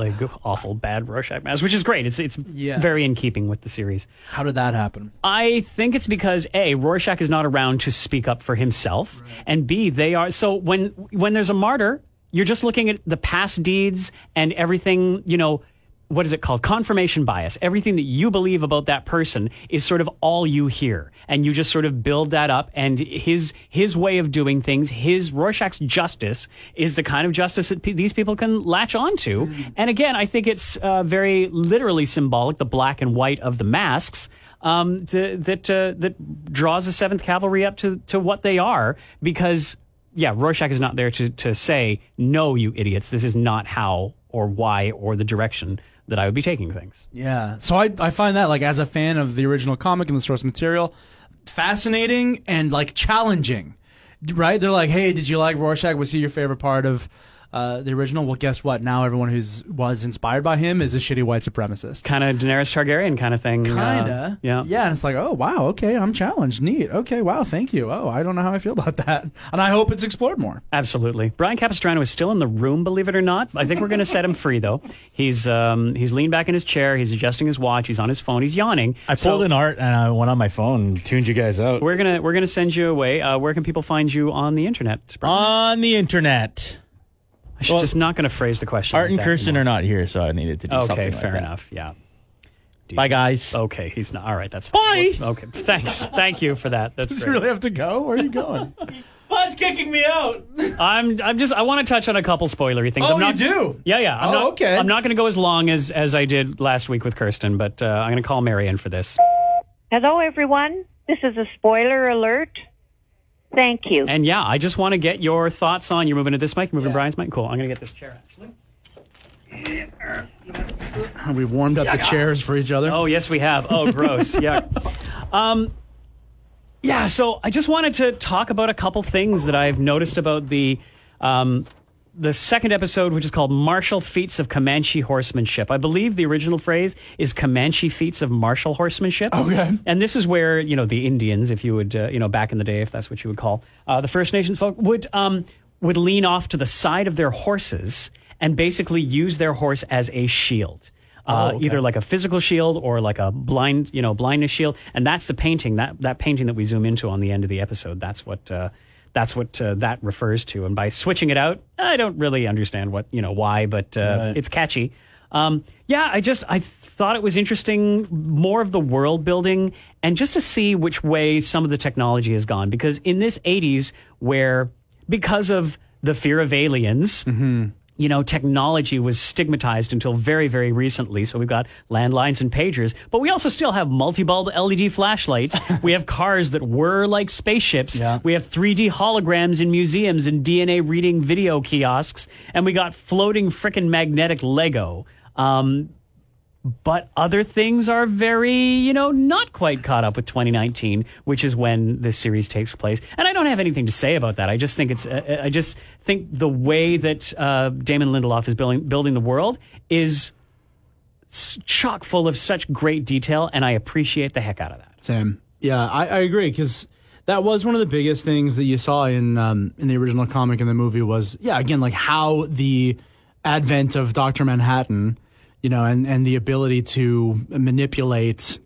awful, bad Rorschach masks, which is great. It's it's Yeah. very in keeping with the series. how did that happen? I think it's because a Rorschach is not around to speak up for himself, and b they are so when when there's a martyr, you're just looking at the past deeds and everything. You know, what is it called? Confirmation bias. Everything that you believe about that person is sort of all you hear, and you just sort of build that up. And his his way of doing things, his Rorschach's justice, is the kind of justice that pe- these people can latch onto. And again, I think it's uh, very literally symbolic, the black and white of the masks um, to, that uh, that draws the Seventh Cavalry up to to what they are because yeah, Rorschach is not there to to say no, you idiots. This is not how or why or the direction that I would be taking things. Yeah. So I I find that like as a fan of the original comic and the source material, fascinating and like challenging. Right? They're like, "Hey, did you like Rorschach? Was he your favorite part of uh, the original?" Well, guess what? Now everyone who's was inspired by him is a shitty white supremacist. Kind of Daenerys Targaryen kind of thing. uh, Kinda. yeah. Yeah, and it's like, oh wow, okay, I'm challenged. Neat. Okay, wow, thank you. Oh, I don't know how I feel about that. And I hope it's explored more. Absolutely. Bryan Capistrano is still in the room, believe it or not. I think we're going to set him free, though. He's um, he's leaned back in his chair. He's adjusting his watch. He's on his phone. He's yawning. I So- pulled an art and I went on my phone tuned you guys out. We're gonna we're gonna send you away. Uh, where can people find you on the internet? Brian? on the internet. I should well, just not gonna phrase the question. Art like and that Kirsten anymore. are not here, so I needed to do something Okay, like fair that. enough. Yeah. Bye, guys. Okay, he's not. All right, that's fine. Bye. Okay, thanks. Thank you for that. That's Does he great. really have to go? Where are you going? [laughs] Bud's kicking me out. [laughs] I'm I'm just I want to touch on a couple spoilery things. Oh, I'm not, you do? Yeah, yeah. I'm Oh, not, okay. I'm not going to go as long as as I did last week with Kirsten, but uh, I'm going to call Marion for this. Hello, everyone. This is a spoiler alert. Thank you. And yeah, I just want to get your thoughts on. You're moving to this mic, you're moving to Bryan's mic. Cool. I'm going to get this chair actually. We've warmed up the chairs for each other. Oh yes, we have. Oh, gross. yeah. [laughs] Um, yeah. So I just wanted to talk about a couple things that I've noticed about the um, the second episode, which is called "Martial Feats of Comanche Horsemanship." I believe the original phrase is "Comanche Feats of Martial Horsemanship." Okay. And this is where you know the Indians, if you would, uh, you know, back in the day, if that's what you would call uh, the First Nations folk, would um, would lean off to the side of their horses and basically use their horse as a shield. Uh, Either like a physical shield or like a blind, you know, blindness shield, and that's the painting that that painting that we zoom into on the end of the episode. That's what uh, that's what uh, that refers to. And by switching it out, I don't really understand what you know why, but uh, Right. it's catchy. Um, yeah, I just I thought it was interesting, more of the world building, and just to see which way some of the technology has gone. Because in this '80s, where because of the fear of aliens, you know, technology was stigmatized until very, very recently. So we've got landlines and pagers, but we also still have multi-bulb LED flashlights. [laughs] we have cars that were like spaceships. Yeah. We have 3D holograms in museums and DNA reading video kiosks, and we got floating frickin' magnetic Lego. Um, but other things are very, you know, not quite caught up with 2019, which is when this series takes place. And I don't have anything to say about that. I just think it's, uh, I just think the way that uh, Damon Lindelof is building building the world is chock full of such great detail, and I appreciate the heck out of that. Sam. Yeah, I, I agree because that was one of the biggest things that you saw in um, in the original comic and the movie was yeah again like how the advent of Doctor Manhattan, you know, and and the ability to manipulate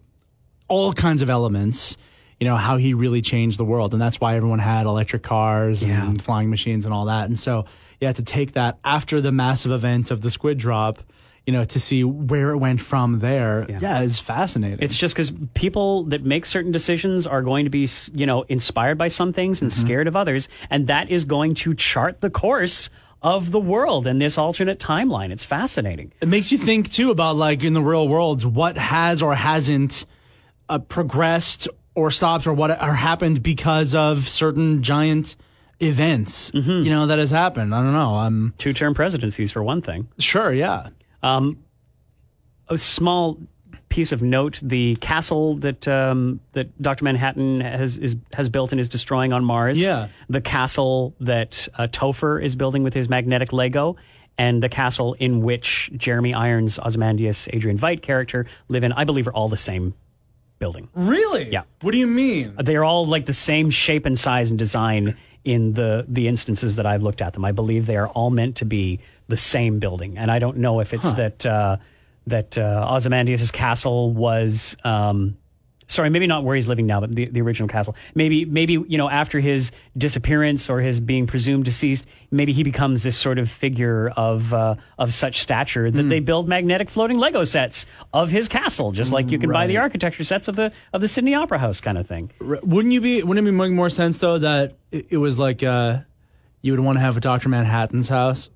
all kinds of elements. You know how he really changed the world, and that's why everyone had electric cars Yeah. and flying machines and all that. And so, you had to take that after the massive event of the squid drop, you know, to see where it went from there. Yeah, it's fascinating. It's just because people that make certain decisions are going to be, you know, inspired by some things and mm-hmm. scared of others, and that is going to chart the course of the world in this alternate timeline. It's fascinating. it makes you think too about like in the real world what has or hasn't uh, progressed or stopped or what or happened because of certain giant events you know that has happened i don't know i'm Two-term presidencies, for one thing. sure yeah a small piece of note: the castle that um, that Doctor Manhattan has is, has built and is destroying on Mars. Yeah. the castle that uh, Topher is building with his magnetic Lego. And the castle in which Jeremy Irons, Ozymandias, Adrian Veidt character live in, I believe, are all the same building. really Yeah. what do you mean They're all like the same shape and size and design in the the instances that I've looked at them. I believe they are all meant to be the same building, and I don't know if it's that uh, that uh, Ozymandias' castle was. Um, Sorry, maybe not where he's living now, but the, the original castle. Maybe, maybe you know, after his disappearance or his being presumed deceased, maybe he becomes this sort of figure of uh, of such stature that they build magnetic floating Lego sets of his castle, just like you can buy the architecture sets of the of the Sydney Opera House kind of thing. Wouldn't you be wouldn't it be make more sense though that it, it was like uh you would want to have a dr manhattan's house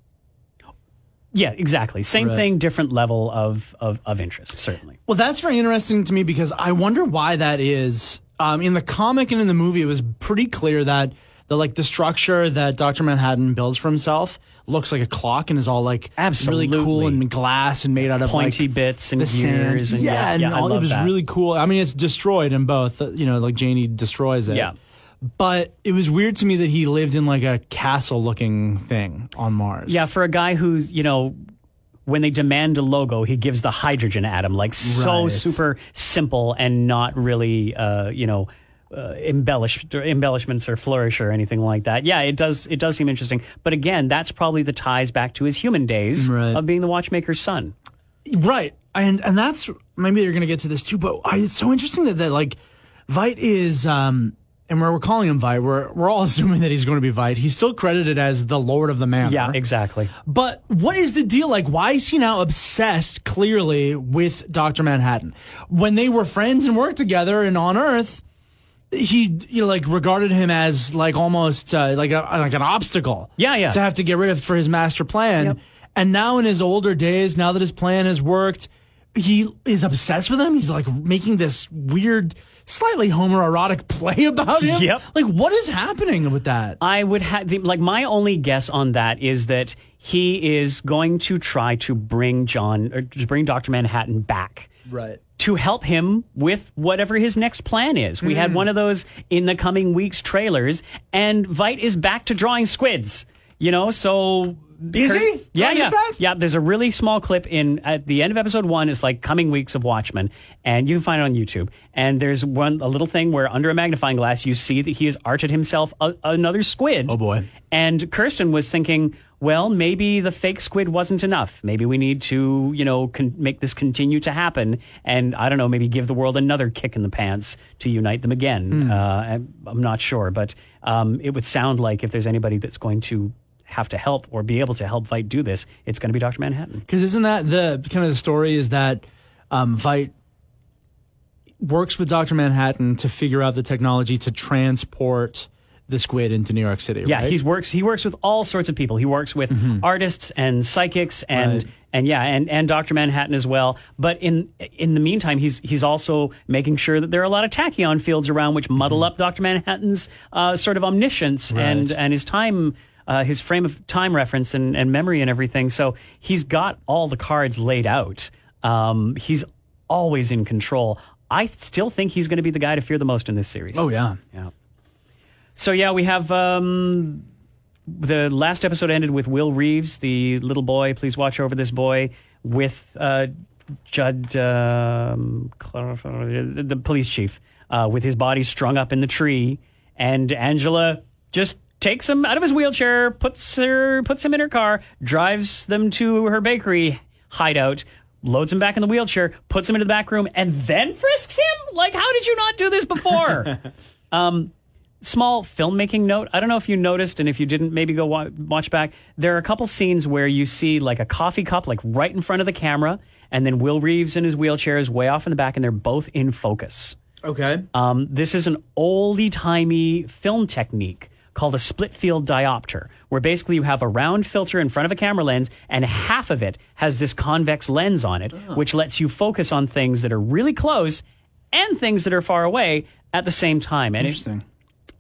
Yeah, exactly. Same Right. thing, different level of, of, of interest, certainly. Well, that's very interesting to me because I wonder why that is. Um, in the comic and in the movie, it was pretty clear that the like the structure that Doctor Manhattan builds for himself looks like a clock and is all like Absolutely. really cool and glass and made out of Pointy like, bits and the sand. and- yeah, yeah, and yeah, all, it was that. really cool. I mean, it's destroyed in both. You know, like Janey destroys it. Yeah. But it was weird to me that he lived in like a castle looking thing on Mars. Yeah, for a guy who's, you know, when they demand a logo, he gives the hydrogen atom, like so Right. super simple and not really, uh, you know, uh, embellished or embellishments or flourish or anything like that. Yeah, it does. It does seem interesting, but again, that's probably the ties back to his human days Right. of being the watchmaker's son. Right. And and that's maybe you're gonna get to this too, but I, it's so interesting that, that like Veidt is um and we're, we're calling him Veidt. We're we're all [laughs] assuming that he's going to be Veidt. He's still credited as the Lord of the Manor. Yeah, exactly. But what is the deal? Like, why is he now obsessed clearly with Dr. Manhattan? When they were friends and worked together and on Earth, he, you know, like regarded him as like almost uh, like a, like an obstacle. Yeah, yeah. To have to get rid of for his master plan. Yep. And now in his older days, now that his plan has worked, he is obsessed with him. He's like making this weird, slightly homoerotic [laughs] play about him. Yep. Like, what is happening with that? I would have like my only guess on that is that he is going to try to bring John or to bring Doctor Manhattan back. Right. To help him with whatever his next plan is. We Hmm. had one of those in the coming weeks trailers, and Veidt is back to drawing squids. You know, so Is he? Yeah, yeah, that? yeah. There's a really small clip in at the end of episode one. Is like coming weeks of Watchmen, and you can find it on YouTube. And there's one a little thing where under a magnifying glass you see that he has arted himself a, another squid. Oh, boy. And Kirsten was thinking, well, maybe the fake squid wasn't enough. Maybe we need to, you know, con- make this continue to happen. And I don't know, maybe give the world another kick in the pants to unite them again. Uh, I'm, I'm not sure, but um, it would sound like if there's anybody that's going to have to help or be able to help Veidt do this, it's going to be Dr. Manhattan. Because isn't that the kind of the story is that um, Veidt works with Dr. Manhattan to figure out the technology to transport the squid into New York City, Yeah, right? Mm-hmm. he works. He works with all sorts of people. He works with artists and psychics and Right. and yeah, and and Doctor Manhattan as well. But in in the meantime, he's he's also making sure that there are a lot of tachyon fields around which muddle up Doctor Manhattan's uh, sort of omniscience and Mm-hmm. And his time. Uh, his frame of time reference and, and memory and everything. So he's got all the cards laid out. Um, he's always in control. I still think he's going to be the guy to fear the most in this series. oh, yeah. Yeah. So yeah, we have um, the last episode ended with Will Reeves, the little boy. Please watch over this boy with uh, Judd, um, the police chief, uh, with his body strung up in the tree, and Angela just takes him out of his wheelchair, puts her, puts him in her car, drives them to her bakery hideout. Loads him back in the wheelchair, puts him into the back room, and then frisks him. Like, how did you not do this before? [laughs] small filmmaking note. I don't know if you noticed, and if you didn't, maybe go wa- watch back. There are a couple scenes where you see like a coffee cup, like right in front of the camera, and then Will Reeves in his wheelchair is way off in the back, and they're both in focus. Okay. Um, this is an oldie timey film technique called a split field diopter, where basically you have a round filter in front of a camera lens, and half of it has this convex lens on it, which lets you focus on things that are really close and things that are far away at the same time. And it, Interesting.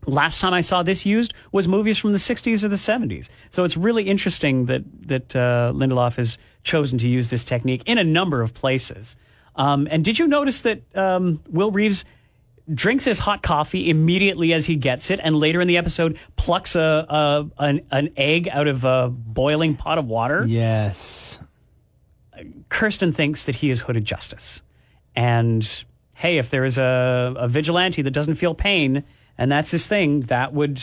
last time I saw this used was movies from the 60s or the 70s. So it's really interesting that that uh, Lindelof has chosen to use this technique in a number of places. Um, and did you notice that um, Will Reeves drinks his hot coffee immediately as he gets it, and later in the episode plucks a, a an, an egg out of a boiling pot of water? Yes. Kirsten thinks that he is Hooded Justice. And hey, if there is a, a vigilante that doesn't feel pain and that's his thing, that would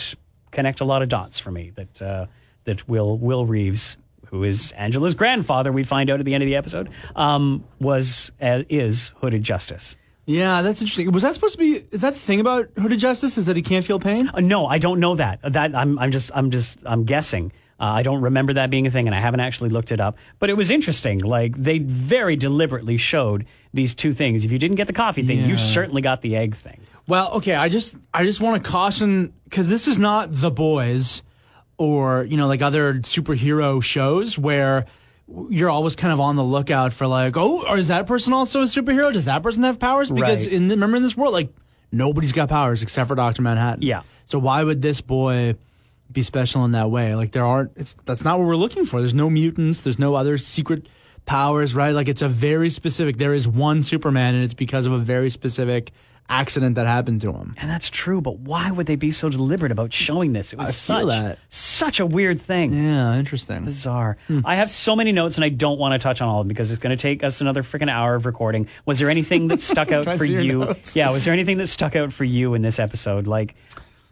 connect a lot of dots for me. That uh, that Will Will Reeves, who is Angela's grandfather, we find out at the end of the episode, um, was uh, is Hooded Justice. Yeah, that's interesting. Was that supposed to be? Is that the thing about Hooded Justice? Is that he can't feel pain? Uh, no, I don't know that. That I'm I'm just I'm just I'm guessing. Uh, I don't remember that being a thing, and I haven't actually looked it up. But it was interesting. Like they very deliberately showed these two things. If you didn't get the coffee thing, Yeah. you certainly got the egg thing. Well, okay. I just I just want to caution because this is not The Boys or you know like other superhero shows where you're always kind of on the lookout for like oh or is that person also a superhero? Does that person have powers? Because Right. in the, remember in this world like nobody's got powers except for Doctor Manhattan. Yeah. So why would this boy? be special in that way like there aren't it's that's not what we're looking for there's no mutants there's no other secret powers right like it's a very specific there is one superman and it's because of a very specific accident that happened to him And that's true, but why would they be so deliberate about showing this? It was I such that. such a weird thing. Yeah, interesting. Bizarre. I have so many notes and I don't want to touch on all of them because it's going to take us another freaking hour of recording. Was there anything that stuck [laughs] out for you? Yeah, was there anything that stuck out for you in this episode? Like,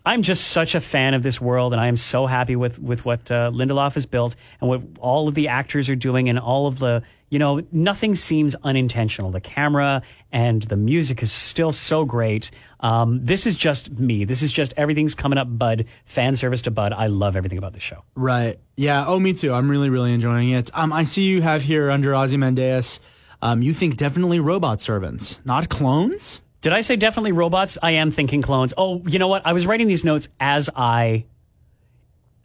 I'm just such a fan of this world and I am so happy with, with what uh, Lindelof has built and what all of the actors are doing and all of the, you know, nothing seems unintentional. The camera and the music is still so great. Um, this is just me. This is just everything's coming up, Bud. Fan service to Bud. I love everything about the show. Right. Yeah. Oh, me too. I'm really, really enjoying it. Um, I see you have here under Ozymandias. Um, you think definitely robot servants, not clones. Did I say definitely robots? I am thinking clones. Oh, you know what? I was writing these notes as I.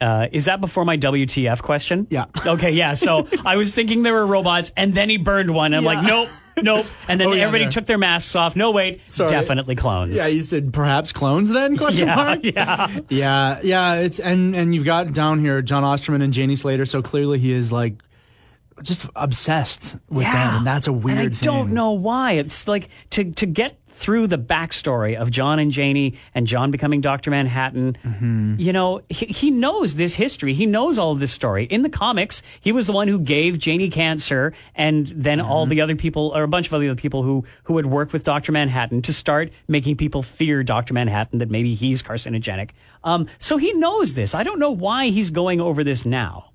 Uh, is that before my WTF question? Yeah. [laughs] Okay, yeah. So [laughs] I was thinking there were robots, and then he burned one. I'm like, nope, nope. [laughs] And then Oh, yeah, everybody there. took their masks off. No, wait, Sorry. definitely clones. Yeah, you said perhaps clones then? Question yeah, mark. yeah. Yeah, yeah. It's and and you've got down here John Osterman and Janey Slater. So clearly he is like just obsessed with them, and that's a weird. And I don't know why. It's like to to get through the backstory of John and Janey and John becoming Doctor Manhattan. Mm-hmm. You know, he, he knows this history. He knows all of this story. In the comics, he was the one who gave Janey cancer, and then all Mm-hmm. the other people, or a bunch of other people who who had worked with Doctor Manhattan to start making people fear Doctor Manhattan that maybe he's carcinogenic. Um, so he knows this. I don't know why he's going over this now.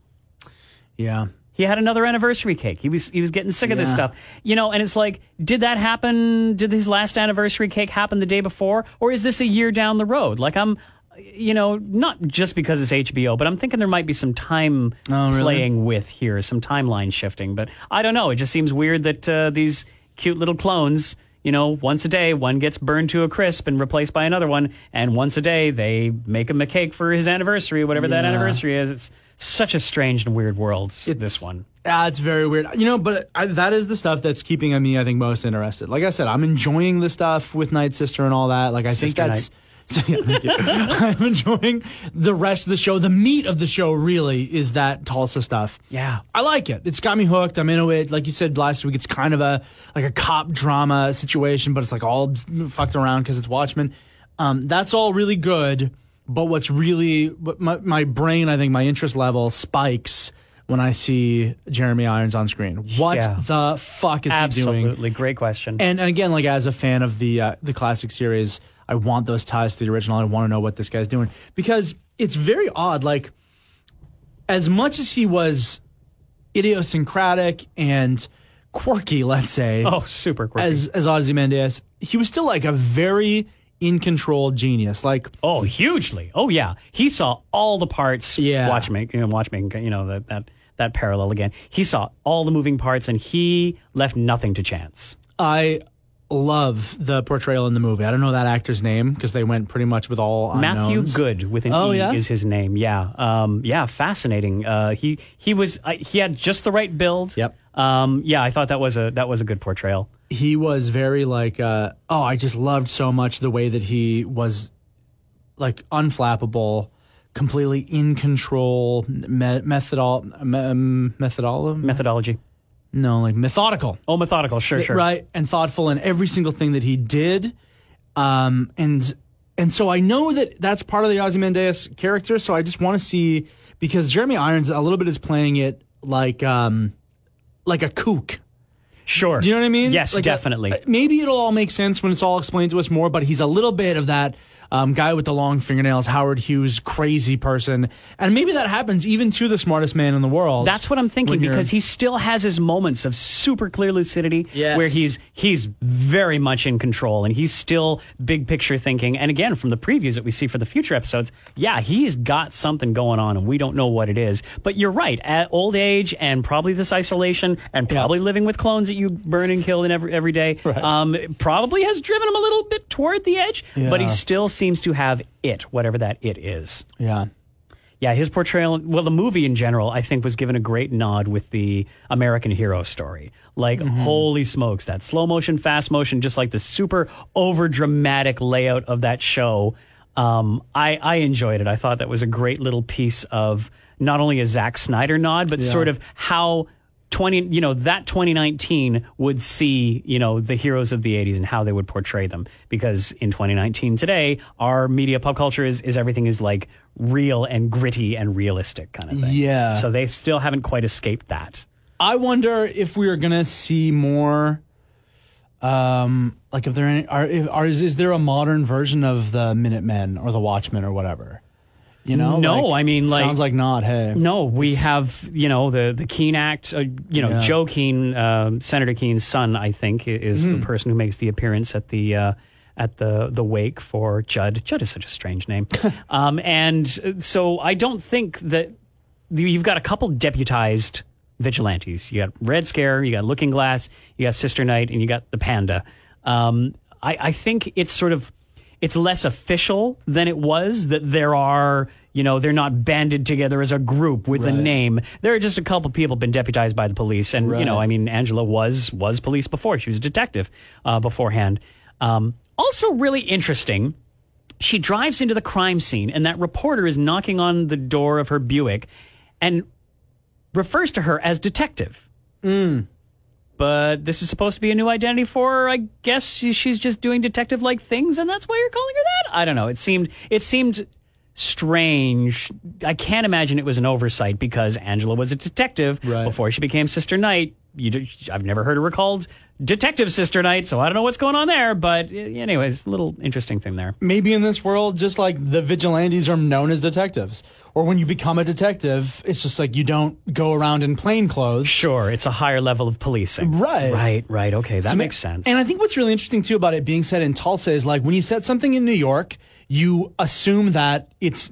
Yeah. He had another anniversary cake. He was he was getting sick of this stuff. You know, and it's like, did that happen? Did his last anniversary cake happen the day before? Or is this a year down the road? Like I'm you know, not just because it's HBO, but I'm thinking there might be some time Oh, really? playing with here, some timeline shifting. But I don't know. It just seems weird that uh, these cute little clones, you know, once a day, one gets burned to a crisp and replaced by another one, and once a day they make him a cake for his anniversary, whatever that anniversary is. It's such a strange and weird world. this one. Yeah, it's very weird. You know, but I, that is the stuff that's keeping me, I think, most interested. Like I said, I'm enjoying the stuff with Night Sister and all that. Like I think Sister that's. So, [laughs] yeah, thank you. [laughs] I'm enjoying the rest of the show. The meat of the show really is that Tulsa stuff. Yeah. I like it. It's got me hooked. I'm into it. Like you said last week, it's kind of a like a cop drama situation, but it's like all fucked around because it's Watchmen. Um, that's all really good. But what's really what my, my brain, I think, my interest level spikes when I see Jeremy Irons on screen. What Yeah. the fuck is he doing? Absolutely. Great question. And, and again, like as a fan of the uh, the classic series, I want those ties to the original. I want to know what this guy's doing because it's very odd. Like as much as he was idiosyncratic and quirky, let's say, oh, super quirky. as as Ozymandias, he was still like a very in control genius. Like Oh, hugely. Oh, yeah. He saw all the parts. Yeah. Watchmaking, you know, watchmaking, you know, that, that, that parallel again. He saw all the moving parts and he left nothing to chance. I love the portrayal in the movie. I don't know that actor's name because they went pretty much with all Matthew unknowns. Good with an Oh, E yeah? is his name. Yeah. Um, yeah. Fascinating. Uh, he, he was, uh, he had just the right build. Yep. Um, yeah. I thought that was a, that was a good portrayal. He was very like, uh, oh, I just loved so much the way that he was like unflappable, completely in control, me- methodol, me- um, methodol, Methodology. no, like methodical. Oh, methodical. Sure, sure. right and thoughtful in every single thing that he did um and and so i know that that's part of the ozymandias character so i just want to see because jeremy irons a little bit is playing it like um like a kook Sure. do you know what i mean Yes, Like a- definitely. maybe it'll all make sense when it's all explained to us more but he's a little bit of that um, guy with the long fingernails, Howard Hughes, crazy person, and maybe that happens even to the smartest man in the world. That's what I'm thinking because he still has his moments of super clear lucidity Yes. where he's he's very much in control and he's still big picture thinking. And again, from the previews that we see for the future episodes, yeah, he's got something going on and we don't know what it is. But you're right, at old age and probably this isolation and probably living with clones that you burn and kill in every every day, um, probably has driven him a little bit toward the edge. But he still seems to have it, whatever that it is. yeah. Yeah, his portrayal, well, the movie in general, I think was given a great nod with the American hero story. Like, holy smokes, that slow motion, fast motion, just like the super over dramatic layout of that show. Um, I, I enjoyed it. I thought that was a great little piece of not only a Zack Snyder nod, but sort of how 20 you know that 2019 would see you know the heroes of the 80s and how they would portray them because in 2019 today our media pop culture is is everything is like real and gritty and realistic kind of thing Yeah. so they still haven't quite escaped that I wonder if we are gonna see more. Um, like if there any, are, if, are is, is there a modern version of the Minutemen or the Watchmen or whatever? You know, No, I mean, like- sounds like not. Hey, no we have you know the the Keene Act uh, you know Yeah. Joe Keene um, Senator Keene's son I think is Hmm. the person who makes the appearance at the uh, at the the wake for Judd Judd is such a strange name [laughs] um, and uh, so I don't think that you've got a couple deputized vigilantes. You got Red Scare, you got Looking Glass, you got Sister Night, and you got the Panda. Um, I, I think it's sort of it's less official than it was that there are you know they're not banded together as a group with a name. There are just a couple people been deputized by the police. And you know i mean angela was was police before. She was a detective uh, beforehand. Um, also really interesting she drives into the crime scene and that reporter is knocking on the door of her Buick and refers to her as detective. But this is supposed to be a new identity for her. I guess she's just doing detective like things and that's why you're calling her that? I don't know. It seemed it seemed strange. I can't imagine it was an oversight because Angela was a detective Right. before she became Sister Night. You, I've never heard her called Detective Sister Night, so I don't know what's going on there. But uh, anyways, a little interesting thing there. maybe in this world, just like the vigilantes are known as detectives, or when you become a detective, it's just like you don't go around in plain clothes. Sure, it's a higher level of policing. Right. Right, right. Okay, that So makes sense. And I think what's really interesting too about it being set in Tulsa is like when you set something in New York, you assume that it's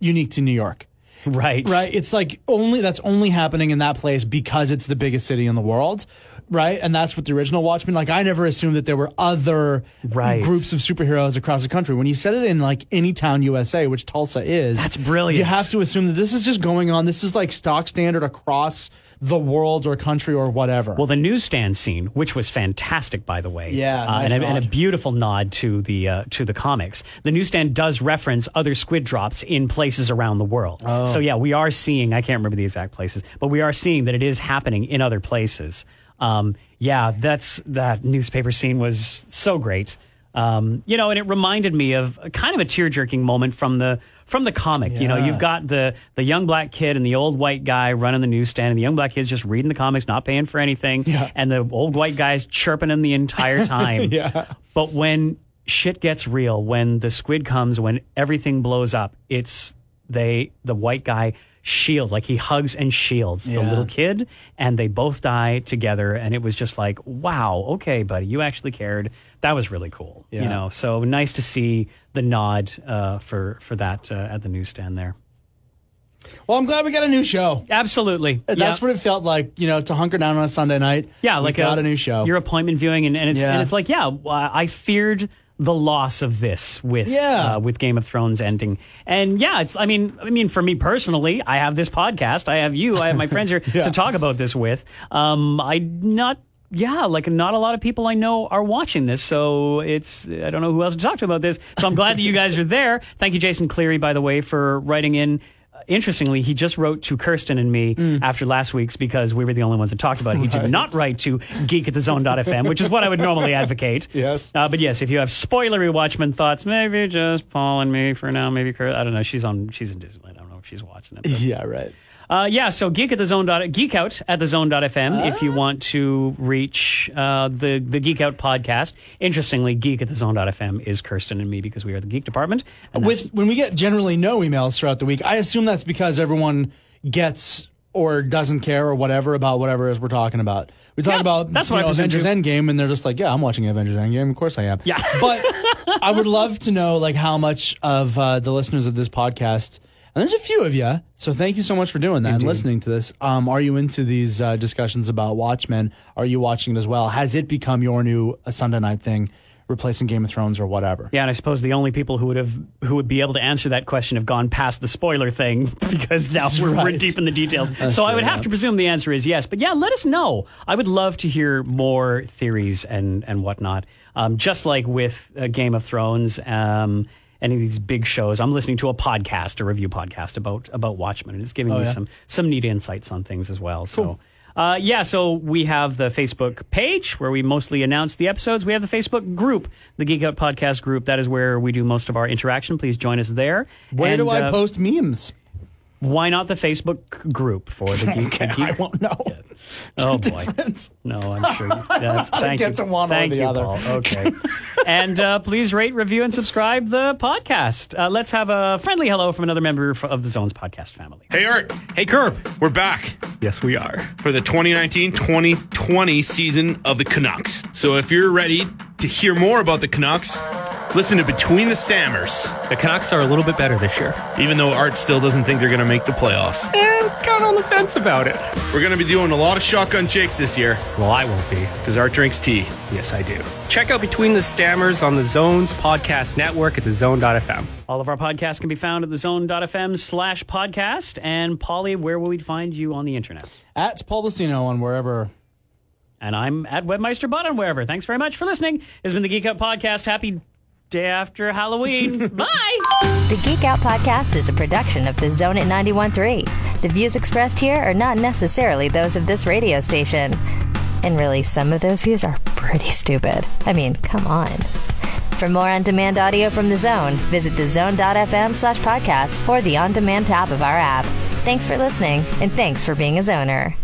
unique to New York. [laughs] right. Right? It's like only that's only happening in that place because it's the biggest city in the world. Right? And that's what the original Watchmen like I never assumed that there were other Right. groups of superheroes across the country. When you set it in like any town USA, which Tulsa is, That's brilliant. You have to assume that this is just going on. This is like stock standard across the world or country or whatever. Well, the newsstand scene, which was fantastic, by the way, Yeah, uh, and, a, and a beautiful nod to the uh, to the comics. The newsstand does reference other squid drops in places around the world. Oh. So yeah, we are seeing. I can't remember the exact places, but we are seeing that it is happening in other places. Um, yeah, that's that newspaper scene was so great. Um, you know, and it reminded me of kind of a tear jerking moment from the from the comic. You know, you've got the the young black kid and the old white guy running the newsstand, and the young black kid's just reading the comics, not paying for anything, Yeah. and the old white guy's chirping him the entire [laughs] time. Yeah. But when shit gets real, when the squid comes, when everything blows up, it's they the white guy shield, like he hugs and shields the little kid, and they both die together. And it was just like, wow, okay, buddy, you actually cared. That was really cool. You know, so nice to see the nod uh, for for that uh, at the newsstand there. Well, I'm glad we got a new show. Absolutely, That's Yeah. what it felt like, you know, to hunker down on a Sunday night. Yeah, like got a, new show. Your appointment viewing, and, and it's Yeah. and it's like, yeah, I feared the loss of this with Yeah. uh, with Game of Thrones ending, and yeah, it's. I mean, I mean, for me personally, I have this podcast, I have you, I have my friends here [laughs] to talk about this with. Um, I not. Yeah, like not a lot of people I know are watching this, so it's I don't know who else to talk to about this. So I'm glad that you guys are there. Thank you, Jason Cleary, by the way, for writing in. Uh, Interestingly, he just wrote to Kirsten and me Mm. after last week's because we were the only ones that talked about it. He did not write to geek at the zone.fm, which is what I would normally advocate. [laughs] Yes. Uh, but yes, if you have spoilery Watchmen thoughts, maybe just Pol and me for now. Maybe Kirsten. I don't know. She's on. She's in Disneyland. I don't know if she's watching it. but- [laughs] yeah, right. Uh, yeah, so geek at the zone dot geek out at the zone dot fm if you want to reach uh, the the geek out podcast. Interestingly, geek at the zone dot fm is Kirsten and me because we are the geek department. With when we get generally no emails throughout the week, I assume that's because everyone gets or doesn't care or whatever about whatever it is we're talking about. We talk Yeah, about that's you what know, Avengers too. Endgame, and they're just like, "Yeah, I'm watching Avengers Endgame. Of course I am." Yeah. but I would love to know like how much of uh, the listeners of this podcast, and there's a few of you, so thank you so much for doing that and listening to this. Um, are you into these uh, discussions about Watchmen? Are you watching it as well? Has it become your new uh, Sunday night thing, replacing Game of Thrones or whatever? yeah, and I suppose the only people who would have who would be able to answer that question have gone past the spoiler thing [laughs] because now we're, we're deep in the details. so I true, would have to presume the answer is yes. But yeah, let us know. I would love to hear more theories and and whatnot. Um, just like with uh, Game of Thrones. Um, any of these big shows. I'm listening to a podcast, a review podcast about about Watchmen, and it's giving me Oh, yeah? some some neat insights on things as well. So. Uh, yeah, so we have the Facebook page where we mostly announce the episodes. We have the Facebook group, the Geek Out Podcast group. That is where we do most of our interaction. Please join us there. Where And, do I uh, post memes? Why not the Facebook group for the [laughs] Geek? the I won't know. [laughs] oh boy, Difference. no, I'm sure. [laughs] That's, thank get you. to one or thank the you, other. Pol. Okay, and uh, please rate, review, and subscribe the podcast. Uh, let's have a friendly hello from another member of the Zones podcast family. Hey Art, Hey, Curb. we're back Yes, we are. for the 2019-2020 season of the Canucks. So if you're ready to hear more about the Canucks, listen to Between the Stammers. The Canucks are a little bit better this year. Even though Art still doesn't think they're going to make the playoffs. And kind of on the fence about it. We're going to be doing a lot of shotgun jakes this year Well, I won't be. because Art drinks tea. Yes, I do. Check out Between the Stammers on the Zones podcast network at thezone.fm. All of our podcasts can be found at thezone.fm slash podcast. And Polly, where will we find you on the internet? At Pol Plastino on wherever. And I'm at Webmeister Bot on wherever. Thanks very much for listening. This has been the Geek Out Podcast. Happy day after Halloween. [laughs] Bye. The Geek Out Podcast is a production of The Zone at 91.3. The views expressed here are not necessarily those of this radio station. And really, some of those views are pretty stupid. I mean, come on. For more on demand audio from The Zone, visit thezone.fm slash podcast or the on demand tab of our app. Thanks for listening, and thanks for being a zoner.